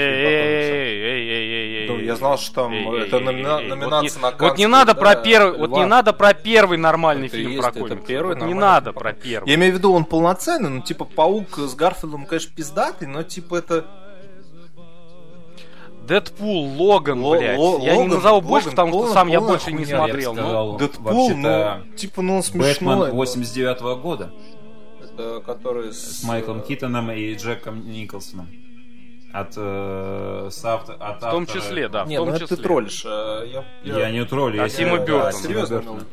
я знал, что там это номинация вот на не, вот не надо про первый, вот не надо про первый нормальный фильм про комиксы. первый не надо про первый. Я имею в виду, он полноценный, ну, типа, Паук с Гарфилдом, конечно, пиздатый, но, типа, это... Дэдпул, Логан, Ло- блядь. Ло- я не Логан- назову больше, Логан потому что полная- сам я больше не смотрел. но- сказал. Дэдпул, ну, типа, ну, он смешной. Бэтмен но- 89 года Это который с... с Майклом Китоном и Джеком Николсоном. От, э, с авто- от В том автора- числе, да, в Не, том ну, это числе. ты троллишь. э, Я, Я не троллю, я А Тима серьезно- Бёртона. да, Серьезно, Тима Бёртона.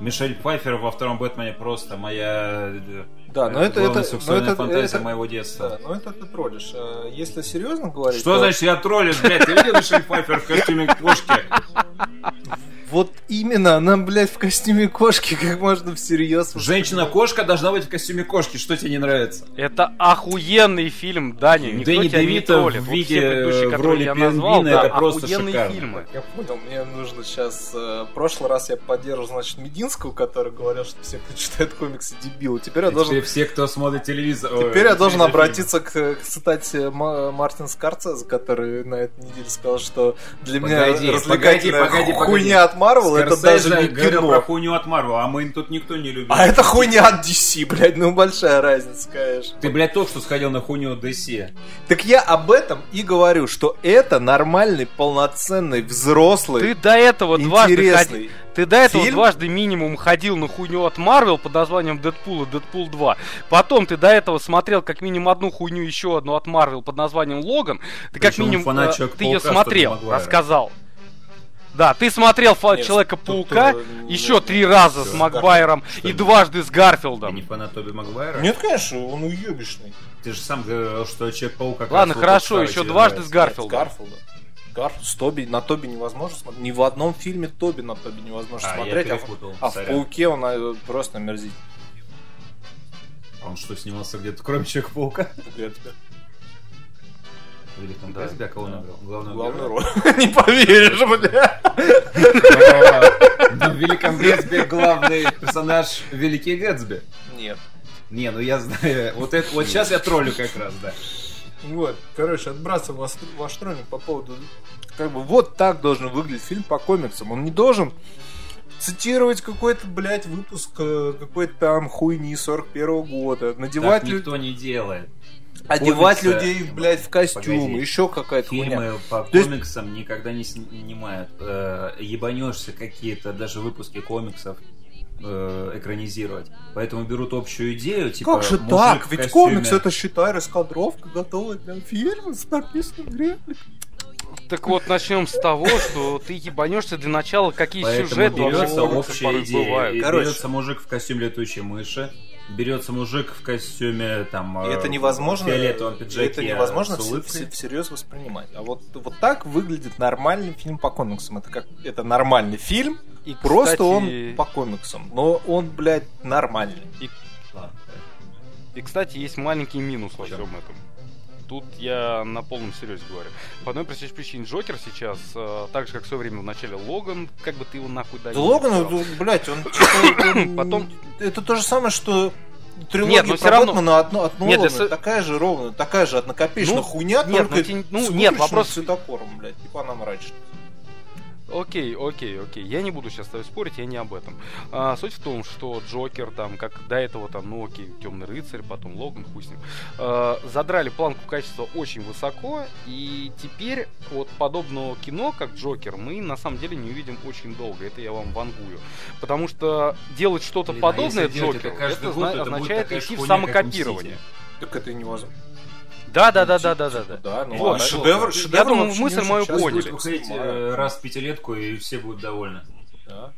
Мишель Пфайфер во втором Бэтмене просто моя э, Да, но это... это но это- фантазия это- моего детства. Да, но это ты троллишь. Э, Если серьезно говорить, Что то значит я троллишь, блядь? Ты видел Мишель Пфайфер в костюме кошки? [laughs] Вот именно, она, блядь, в костюме кошки, как можно всерьез... Женщина-кошка должна быть в костюме кошки. Что тебе не нравится? Это охуенный фильм, Даня. Никто Дэнни тебя не троллит. в Вот виде, все э, в роли я назвал, да, это просто охуенные шикарно. фильмы. Я понял, мне нужно сейчас... э, В прошлый раз я поддерживал, значит, Мединского, который говорил, что все, кто читает комиксы, дебилы. Теперь я должен... Теперь все, кто смотрит телевизор... ой, Теперь я должен обратиться к, к цитате Ма- Мартина Скорцезе, который на этой неделе сказал, что для Погоди, меня развлекательная погоди, погоди, хуйня от Марвел это даже не говорил кино. про хуйню от Марвел, а мы тут никто не любит. А это хуйня от DC, блядь, ну большая разница, конечно. Ты, блядь, только что сходил на хуйню от DC. Так я об этом и говорю, что это нормальный, полноценный, взрослый, Ты до этого дважды ходил. интересный. Ты до этого фильм. дважды минимум ходил на хуйню от Марвел под названием Дэдпул и Дэдпул 2. Потом ты до этого смотрел как минимум одну хуйню еще одну от Марвел под названием Логан. Ты как Причем минимум фанат э, ты ее смотрел, рассказал. Да, ты смотрел Человека-паука тут, еще три раза с Макбайером Что и дважды с Ты Гарфилдом. не фанат Тоби Магуайра? Нет, конечно, он уебищный. Ты же сам говорил, что Человек-паук как Ладно, хорошо, еще дважды с Гарфилдом. Гарфилда. Оскар. С Тоби, на Тоби невозможно смотреть. Ни в одном фильме Тоби на Тоби невозможно А, смотреть. А, а в. Пауке он э, просто омерзительный. А Он что, снимался где-то, кроме Человека-паука? Гэтсби. В Великом Да. Гэтсби, а кого он Да. играл? Главного Главную героя? роль. [laughs] Не поверишь, бля. Ну, В Великом Гэтсби главный персонаж Великий Гэтсби. Нет. Не, ну я знаю. Вот это вот сейчас я троллю как раз, да. Вот, короче, отбрасываем ваш, ваш троллинг по поводу... Как бы вот так должен выглядеть фильм по комиксам. Он не должен цитировать какой-то, блядь, выпуск э, какой-то там хуйни 41 года, надевать, Так лю- никто не делает. Одевать комиксы- людей, блядь, в костюмы, Погоди. еще какая-то хуйня. Фильмы по То есть- комиксам никогда не снимают. Э, ебанешься какие-то даже выпуски комиксов э, экранизировать. Поэтому берут общую идею, типа как же так? Ведь костюме. комикс это, считай, раскадровка, готовая для фильма с написанным репликой. Так вот, начнем с того, что ты ебанешься для начала, какие Поэтому сюжеты вообще берется общая идея. бывают. И Короче. берется мужик в костюме летучей мыши, берется мужик в костюме там И э, это невозможно, в фиолетовом пиджаке это невозможно с вс- улыбкой. вс- всерьез воспринимать. А вот, вот так выглядит нормальный фильм по комиксам. Это как это нормальный фильм, И, просто кстати, он по комиксам. Но он, блядь, нормальный. Ладно. И, кстати, есть маленький минус во всем этом. Тут я на полном серьезе говорю. По одной простой причине Джокер сейчас, э, так же, как в свое время в начале Логан, как бы ты его нахуй дали. Да Логан, ну, блядь, [coughs] он Потом- Это то же самое, что трилогия Нет, но всё равно- Бэтмена от, от Нет, если- такая же ровно, такая же однокопеечная Ну, хуйня, нет, только ну, те- ну, с нет, вопрос- цветокором, блядь, типа она мрачная. Окей, окей, окей. Я не буду сейчас с тобой спорить, я не об этом. А, суть в том, что Джокер, там, как до этого, там, ну окей, Темный рыцарь, потом Логан, хуй с ним, а, задрали планку качества очень высоко, и теперь вот подобного кино, как Джокер, мы на самом деле не увидим очень долго. Это я вам вангую. Потому что делать что-то а подобное делать Джокеру, это это это означает идти в самокопирование. Так это и невозможно. Да, да, да, да, да, да, да. Да, ну Вот, да. шедевр, Я шедевр думаю, мысль не мою поняли. Выходить э, раз в пятилетку, и все будут довольны. Да.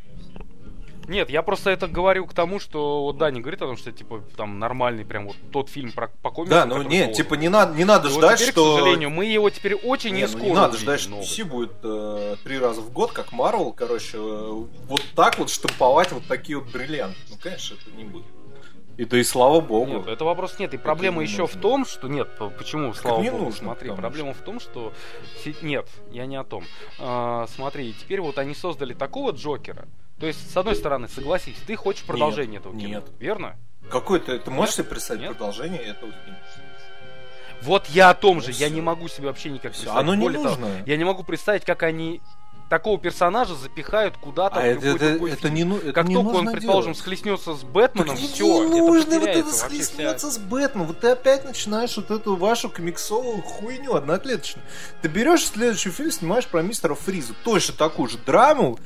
Нет, я просто это говорю к тому, что вот Даня говорит о том, что типа там нормальный прям вот тот фильм про по комиксам. Да, ну нет, типа не надо, не надо И вот ждать, теперь, что... к сожалению, мы его теперь очень Не, не ну скоро не надо ждать, что. DC будет э, три раза в год, как Marvel, короче, э, вот так вот штамповать вот такие вот бриллианты. Ну, конечно, это не будет. И да и слава богу. Нет, это вопрос нет. И проблема не еще в нужно. том, что нет, почему, слава не богу, нужно, смотри, проблема в том, что нет, я не о том. А, смотри, теперь вот они создали такого Джокера. То есть, с одной стороны, согласись, ты хочешь продолжение этого кино, нет. верно? Какой-то, ты можешь себе представить Нет? продолжение этого фильма? Вот я о том же, Ну я всё. не могу себе вообще никак представить. оно не Более того, нужно. я не могу представить, как они такого персонажа запихают куда-то А в это, это, другой это фильм. не, ну- это Как не только он, предположим, делать. схлестнется с Бэтменом, Так все, не это нужно вот потеряется это вообще вся... с Бэтменом. Вот ты опять начинаешь вот эту вашу комиксовую хуйню одноклеточную. Ты берешь следующий фильм, снимаешь про мистера Фриза. Точно такую же драму,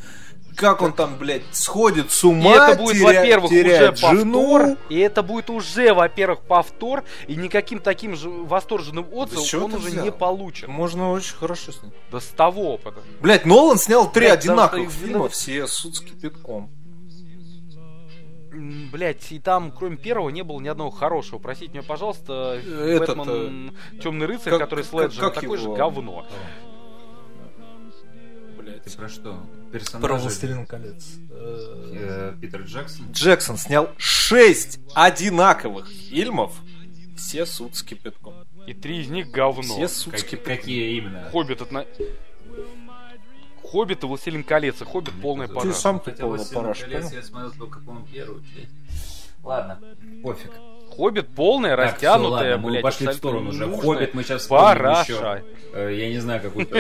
как он там, блядь, сходит с И ума, это будет, теря- во-первых, уже повтор. жену. И это будет уже, во-первых, повтор. И никаким таким же восторженным отзывом он ты уже взял? не получит. Можно очень хорошо снять. Да с того опыта. Блять, Нолан снял три Блядь, да, одинаковых да, фильма, да. все суд с кипятком. Блять, и там, кроме первого, не было ни одного хорошего. Простите меня, пожалуйста, Этот, Бэтмен Темный рыцарь, как- который с Леджером, такой его? же говно. Блять. Ты про что? Про Персонажи «Властелин колец». Э, э, Питер Джексон? Джексон снял шесть одинаковых фильмов, все суд с кипятком. И три из них говно. Все суд с Как- кипятком. какие именно? Хоббит отна... Хоббит и Властелин колец, и Хоббит полная Ты сам ты «Властелин параша, колец» понял? я смотрел только, по-моему, первую часть. Ладно, пофиг. Хоббит полная, Так, растянутая, ладно, мы блядь, пошли в сторону уже. Хоббит мы сейчас вспомним Параша. еще. Э, Я не знаю, какую-то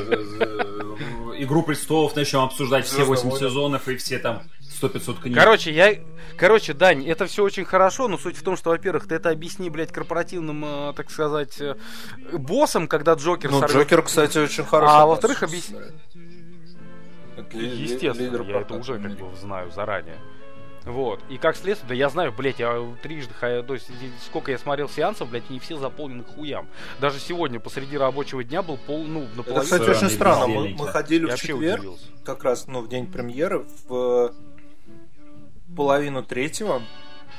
Игру престолов начнем обсуждать все Звездные 8 войны. сезонов и все там 100-500 книг. Короче, я... Короче, Дань, это все очень хорошо, но суть в том, что, во-первых, ты это объясни, блядь, корпоративным, э, так сказать, э, боссам, когда Джокер Ну, сорвет- Джокер, кстати, очень хороший. А во-вторых, объясни... Естественно, я это уже как бы знаю заранее. Вот. И как следствие, да я знаю, блядь, я трижды, то есть сколько я смотрел сеансов, блядь, не все заполнены хуям. Даже сегодня посреди рабочего дня был пол, ну, Это, наполовину. кстати, Странные очень странно. Мы, мы ходили Я в вообще четверг, удивился. как раз, ну, в день премьеры, в половину третьего,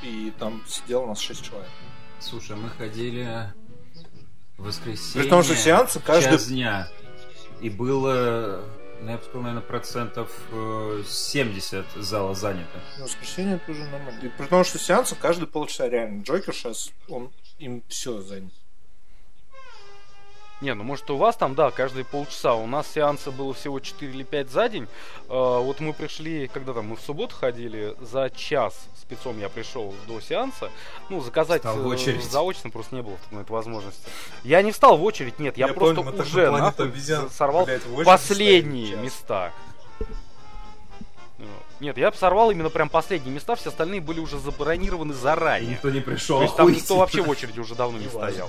и там сидело у нас шесть человек. Слушай, мы ходили в воскресенье. При том, что сеансы каждый- Час дня. и было, ну, я бы сказал, наверное, процентов э, 70 зала занято. Ну, воскресенье тоже нормально. И Потому что сеансы каждые полчаса реально. Джокер сейчас, он им все занят. Не, ну может у вас там, да, каждые полчаса. У нас сеанса было всего 4 или 5 за день. Э, вот мы пришли, когда там мы в субботу ходили, за час спецом я пришел до сеанса. Ну, заказать Встал в э, очередь. заочно просто не было тот момент возможности. Я не встал в очередь, нет, я, просто уже нахуй сорвал последние места. Ну, Нет, я сорвал именно прям последние места, все остальные были уже забронированы И заранее. никто не пришел. То есть там никто вообще в очереди уже давно не Не важно.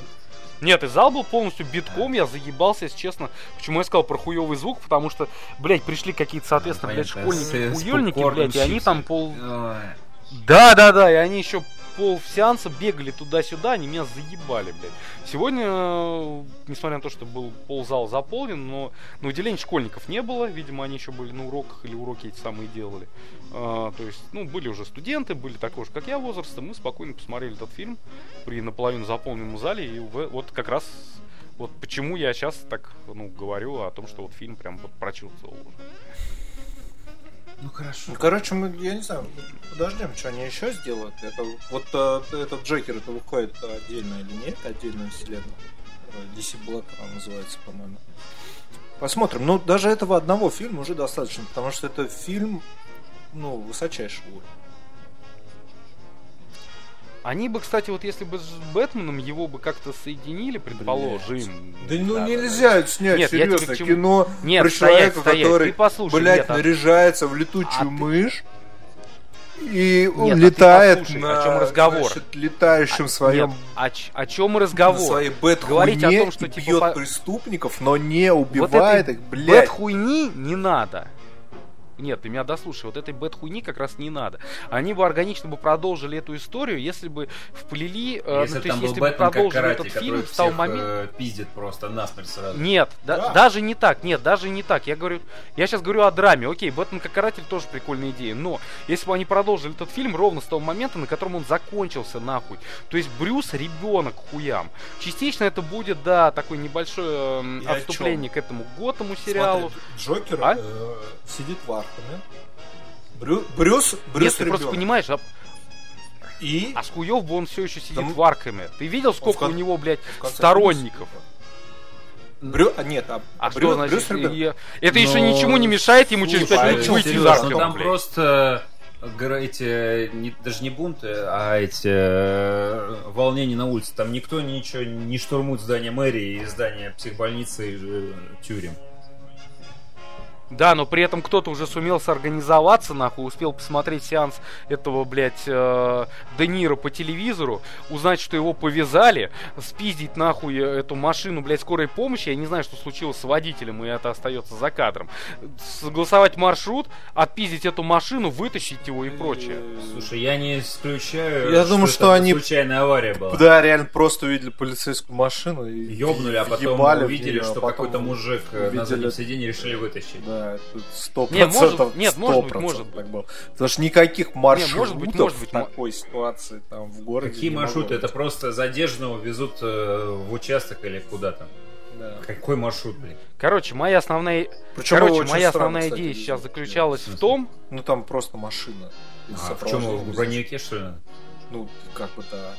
Нет, и зал был полностью битком, я заебался, если честно. Почему я сказал про хуёвый звук? Потому что, блядь, пришли какие-то, соответственно, блядь, школьники, хуёльники, блядь, и они там пол... Да, да, да, и они еще пол сеанса бегали туда-сюда, они меня заебали, блядь. Сегодня, э, несмотря на то, что был ползал заполнен, но на удивление школьников не было. Видимо, они еще были на уроках или уроки эти самые делали. А, то есть, ну, были уже студенты, были такого же, как я, возраста. Мы спокойно посмотрели этот фильм при наполовину заполненном зале. И вот как раз вот почему я сейчас так, ну, говорю о том, что вот фильм прям вот прочувствовал уже. Ну хорошо. Ну, короче, мы, я не знаю, подождем, что они еще сделают. Это, вот э, этот Джокер, это выходит отдельно или нет, отдельная вселенная. Э, DC Black она называется, по-моему. Посмотрим. Ну, даже этого одного фильма уже достаточно, потому что это фильм, ну, высочайшего уровня. Они бы, кстати, вот если бы с Бэтменом его бы как-то соединили, предположим. Да ну да, да, нельзя снять Нет, я тебе серьезно чему- кино Нет, про стоять, человека, стоять, который, послушай, блядь, нет, а- наряжается в летучую а мышь. И он Нет, а летает послушай, на о чем разговор? значит, летающем своем Нет, о, ч- о чем на разговор? своей бэт Говорить о том, что, типа, бьет по- преступников, но не Вот убивает этой их, блядь. Бэт-хуйни не надо. Нет, ты меня дослушай, вот этой бэт-хуйни как раз не надо. Они бы органично бы продолжили эту историю, если бы вплели, э, Если ну, то есть если бы Бэтмен как продолжили карате, этот фильм который с того всех момента. э, пиздит просто насмерть сразу. Нет, да- Да. даже не так, нет, даже не так. Я говорю, я сейчас говорю о драме. Окей, Бэтмен как каратель тоже прикольная идея, но если бы они продолжили этот фильм ровно с того момента, на котором он закончился, нахуй. То есть Брюс ребенок хуям. Частично это будет, да, такое небольшое о отступление к этому Готэму сериалу. Смотри, Джокер А? э, сидит в Архаме. Брю- Брюс, Нет, Брюс ты просто ребенок. понимаешь, а, И а с хуев бы он все еще сидит Там- в Аркаме. Ты видел, сколько кон- у него, блядь, сторонников? Брю... А, нет, а, А Брю- что значит? Брюс ребенок. Это еще Но- ничему не мешает ему через Слушай, 5 а минут выйти из Аркама, ну Там блядь. просто гра- эти, не- даже не бунты, а эти э, волнения на улице. Там никто ничего не штурмует здание мэрии и здание психбольницы и э, тюрем. Да, но при этом кто-то уже сумел сорганизоваться, нахуй, успел посмотреть сеанс этого, блядь, э, Де Ниро по телевизору, узнать, что его повязали, спиздить, нахуй, эту машину, блядь, скорой помощи, я не знаю, что случилось с водителем, и это остается за кадром, согласовать маршрут, отпиздить эту машину, вытащить его и прочее. Слушай, я не исключаю, Я думаю, что это они- случайная авария была. Да, реально просто увидели полицейскую машину и Ёбнули, а потом увидели, неё, а что потом какой-то мужик э, на увидели- заднем сиденье решили вытащить. Да, тут сто процентов. нет, может быть, 100% может так было. Потому что никаких маршрутов может быть, может быть, в такой ситуации там в городе. Какие маршруты? Это просто задержанного везут э, в участок или куда там? Да. Какой маршрут, блин? Короче, моя основная, Причем короче, моя странно, основная кстати, идея сейчас заключалась В том, Ну там просто машина. А в чем в броневике, что ли? Ну, как бы да.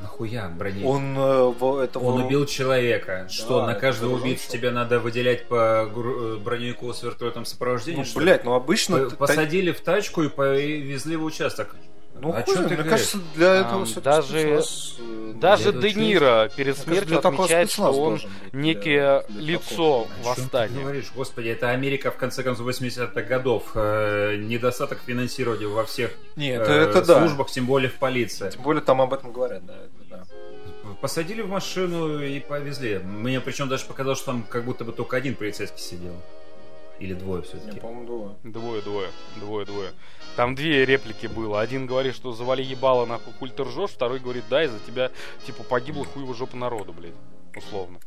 Нахуя броневик? Он э, во- это Он убил человека. Что, на каждого убийцу тебе надо выделять по э, броневику с вертолетом сопровождения? Ну, блядь, ну обычно... Посадили в тачку и повезли в участок. Ну, А хуй ты мне говоришь? кажется, для этого всё-таки даже- спецназ, э, даже Де? Ниро перед смертью отмечает, спецназ что он быть, для- некое для лицо такого. Чем ты восстания. говоришь? Господи, это Америка в конце концов 80-х годов. Э, недостаток финансирования во всех Не, э, это, это да. службах, тем более в полиции. Тем более там об этом говорят, да. Посадили в машину и повезли. Мне причем даже показалось, что там как будто бы только один полицейский сидел. Или двое Я, все-таки. по-моему, думаю. Двое, двое, двое, двое. Там две реплики было. Один говорит, что завали ебало, нахуй, хуй ты ржешь. Второй говорит, да, из-за тебя, типа, погибла хуева жопа народа, блядь. Условно.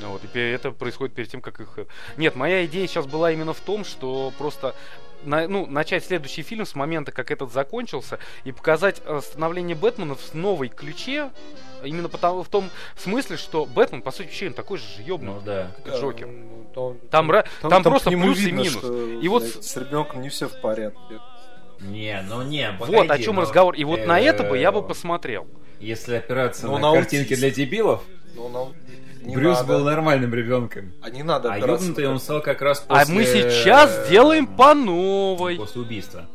Ну Вот, и это происходит перед тем, как их... э, Нет, моя идея сейчас была именно в том, что просто на- ну, начать следующий фильм с момента, как этот закончился, и показать э, становление Бэтмена в новой ключе, именно потому, в том смысле, что Бэтмен, по сути, вообще он такой же ёбнутый, Ну да. как и Джокер. Ну, то- Там, ра- там, просто плюс и видно, минус. что, И вот с ребенком не все в порядке. Не, ну не, Вот погоди, о чем ну, разговор. И вот на это бы я бы э, посмотрел. Если опираться Ну, на на картинки для дебилов, Ну, ну, не Брюс надо. был нормальным ребенком. А не надо А ёбнутый он стал как раз А после... мы сейчас делаем по новой. После убийства.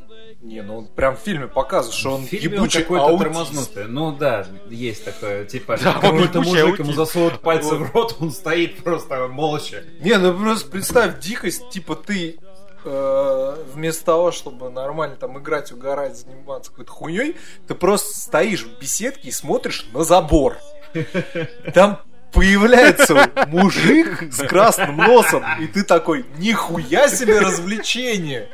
Не, ну он прям в фильме показывает, что он В фильме он ебучий какой-то аутист. тормознутый. Ну да, есть такое. Типа, Да, он какой-то мужик, аутист. ему засовывают пальцы в рот, он стоит просто молча. Не, ну просто представь дикость, типа ты э, вместо того, чтобы нормально там играть, угорать, заниматься какой-то хуйней, ты просто стоишь в беседке и смотришь на забор. [laughs] Там появляется [laughs] мужик с красным носом, и ты такой, нихуя себе развлечение.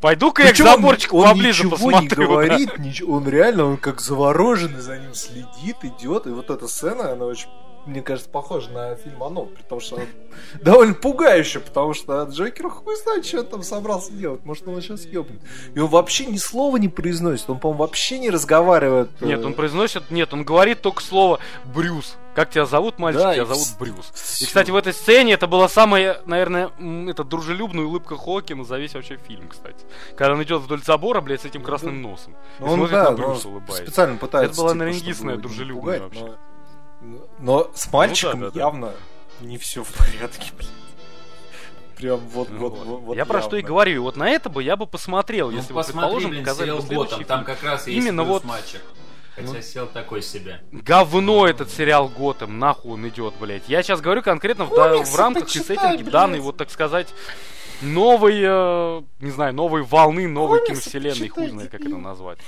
Пойду-ка я к Причем он- заборчику он поближе ничего посмотрю. не говорит, ничего, он реально, он как завороженный за ним следит, идет, и вот эта сцена, она очень, мне кажется, похожа на фильм «Оно», при том, что довольно пугающая, потому что Джокер хуй знает, что он там собрался делать, может, он сейчас ебнет. И он вообще ни слова не произносит, он, по-моему, вообще не разговаривает. э, Нет, он произносит, нет, он говорит только слово Брюс. Как тебя зовут, мальчик? Да, тебя и зовут Брюс. И, всё. кстати, в этой сцене это была самая, наверное, м, это дружелюбная улыбка Хокина за весь вообще фильм, кстати. Когда он идет вдоль забора, блядь, с этим Ну, красным носом. И Ну, он, смотрит да, на Брюса, улыбаясь. специально пытается. Это была, типа, единственная не дружелюбная вообще. Но, но с мальчиком да, да. явно не все в порядке, блин. Прям вот, Ну вот, вот. вот, я про что и явно. говорю. Вот на это бы я бы посмотрел, Ну, если бы, предположим, блин, показали сериал бы следующий Готэм, там как раз есть Именно вот- мальчик. Хотя Ну. сел такой себе. Говно этот сериал Готэм, нахуй он идет, блядь. Я сейчас говорю конкретно в, да- в рамках и сеттинге данной, вот так сказать, новой, э, не знаю, новой волны, новой Комиксы киновселенной, хуй почитай, знает, как это назвать.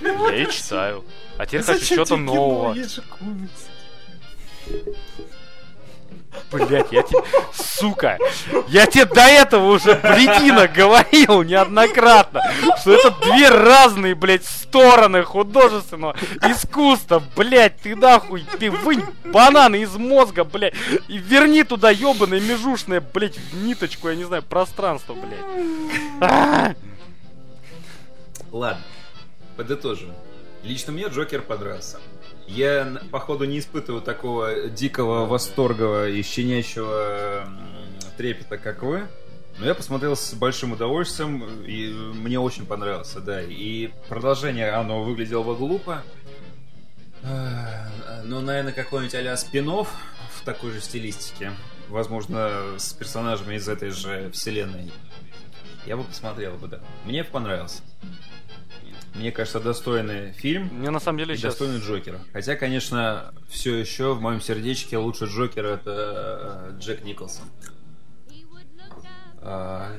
Я и читаю. А теперь Да хочу что-то нового. Блять, я тебе, сука, я тебе до этого уже, бредина, говорил неоднократно, что это две разные, блядь, стороны художественного искусства, блядь, ты нахуй, ты вынь бананы из мозга, блядь, и верни туда ебаное межушное, блядь, ниточку, я не знаю, пространство, блядь. А! Ладно, подытожим. Лично мне Джокер понравился. Я, походу, не испытываю такого дикого восторга и щенячьего трепета, как вы. Но я посмотрел с большим удовольствием, и мне очень понравился, да. И продолжение, оно выглядело глупо. Э, Ну, наверное, какой-нибудь а-ля спин в такой же стилистике. Возможно, с персонажами из этой же вселенной. Я бы посмотрел бы, да. Мне понравился. Мне кажется, достойный фильм Мне на самом деле и сейчас... достойный Джокера. Хотя, конечно, все еще в моем сердечке лучший Джокер это э, Джек Николсон. А,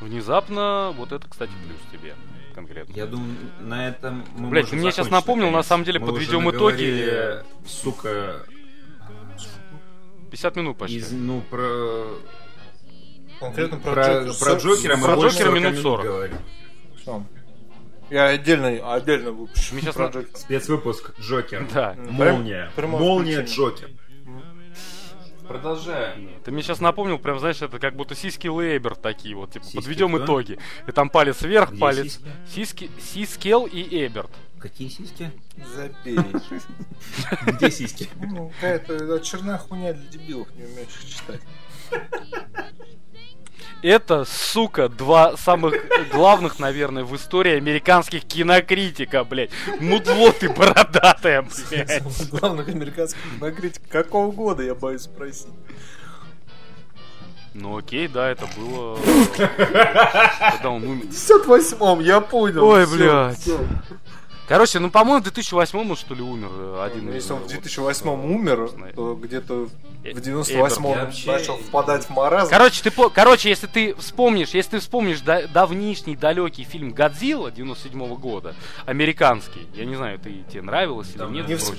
Внезапно, вот это, кстати, плюс тебе конкретно. я думаю, на этом мы можем ты мне сейчас напомнил, на наконец. самом деле, Мы подведем уже итоги. Сука, 50 минут почти. из, ну, про... Конкретно про, про, Джокера. про Джокера мы Про Джокера 40 минут 40. говорим. Всё. Я отдельно, отдельно выпущу. Мне щас про на- Джокера. Спецвыпуск Джокер. Да. Молния. Прямое Молния включение. Джокер. Продолжаем. Ты мне сейчас напомнил, прям, знаешь, это как будто сиськи Лейбер такие вот, типа, Сиськи подведем кто? итоги. И там палец вверх, Где палец. сиськи? Сиськи, Сискел и Эберт. Какие сиськи? Забей. Где сиськи? Ну, какая-то очередная хуйня для дебилов, не умеющих читать. Это, сука, два самых главных, наверное, в истории американских кинокритика, блядь. Мудло ты бородатая, блядь. Главных американских кинокритиков. Какого года, я боюсь спросить. Ну окей, да, это было... [laughs] Когда он умер. В 58-м, я понял. Ой, блядь. Короче, ну, по-моему, в 2008 он, что ли, умер э, один Ну, из... Если он в вот, 2008 э, умер, знаю. то где-то Э- в 98 Я он вообще- начал впадать в маразм. Короче, ты, по- короче, если ты вспомнишь, если ты вспомнишь да- давнишний далекий фильм Годзилла 97 года, американский, я не знаю, ты тебе нравилось или Там, нет, не это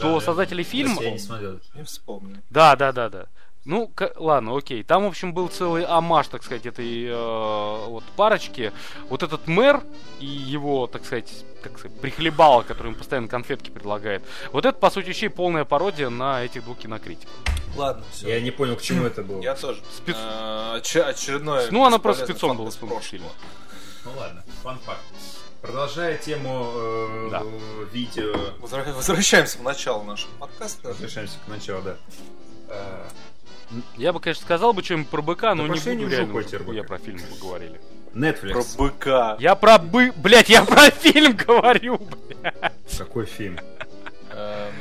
то создатели фильма, Я не смотрел. Не вспомню. да, да, да, да, Ну, к- ладно, окей. Там, в общем, был целый амаш, так сказать, этой э, вот парочки. Вот этот мэр и его, так сказать, как сказать, прихлебало, который им постоянно конфетки предлагает. Вот это, по сути, вещей полная пародия на этих двух кинокритиков. Ладно, все. Я не понял, к чему это было. Я тоже. Спец- Э, оч- очередной... Ну, она просто спецом была прошлого. Ну ладно, фан-факт. Продолжая тему э, Да. видео, Возвращаемся в начало нашего подкаста. возвращаемся к началу, да. Э, Я бы, конечно, сказал бы что-нибудь про быка, но Да не пошли буду реально, я про фильм поговорили. Netflix. Про быка. Я про бы... Блять, я про фильм говорю, блядь. Какой фильм? Эм,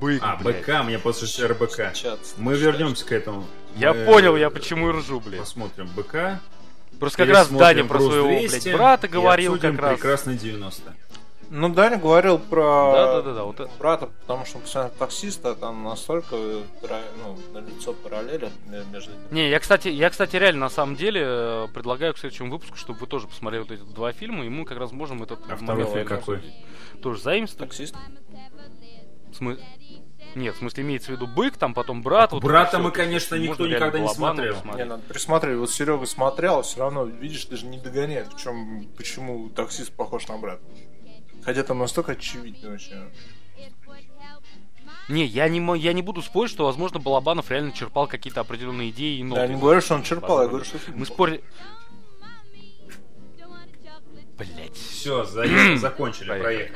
Бык, А, блядь. БК, мне после РБК. Мы вернемся к этому. Я Мы понял, я почему и ржу, блядь. Посмотрим БК. Просто как раз Даня про своего, 200 блядь, брата говорил как раз. прекрасный 90 Ну, Даня говорил про Да-да-да, вот это. брата, потому что он посмотрел таксиста, там настолько ну, на лицо параллели между ними. Не, я, кстати, я, кстати, реально, на самом деле, э, предлагаю к следующему выпуску, чтобы вы тоже посмотрели вот эти два фильма, и мы как раз можем этот А второй фильм какой? обсудить. Тоже заимствовать. Таксист. Смы- Нет, в смысле имеется в виду бык, там потом брат. вот Брата мы, конечно, Можно никто реально никогда не смотрел. Не, надо присмотреть. Вот Серега смотрел, все равно, видишь, даже не догоняет, в чем, почему таксист похож на брата. Хотя там настолько очевидно вообще. Не, я не, мо- я не буду спорить, что, возможно, Балабанов реально черпал какие-то определенные идеи и ноты. Я не говорю, что он черпал, я говорю, что Мы спорили... Блять. Все, [clears throat] закончили Поехали.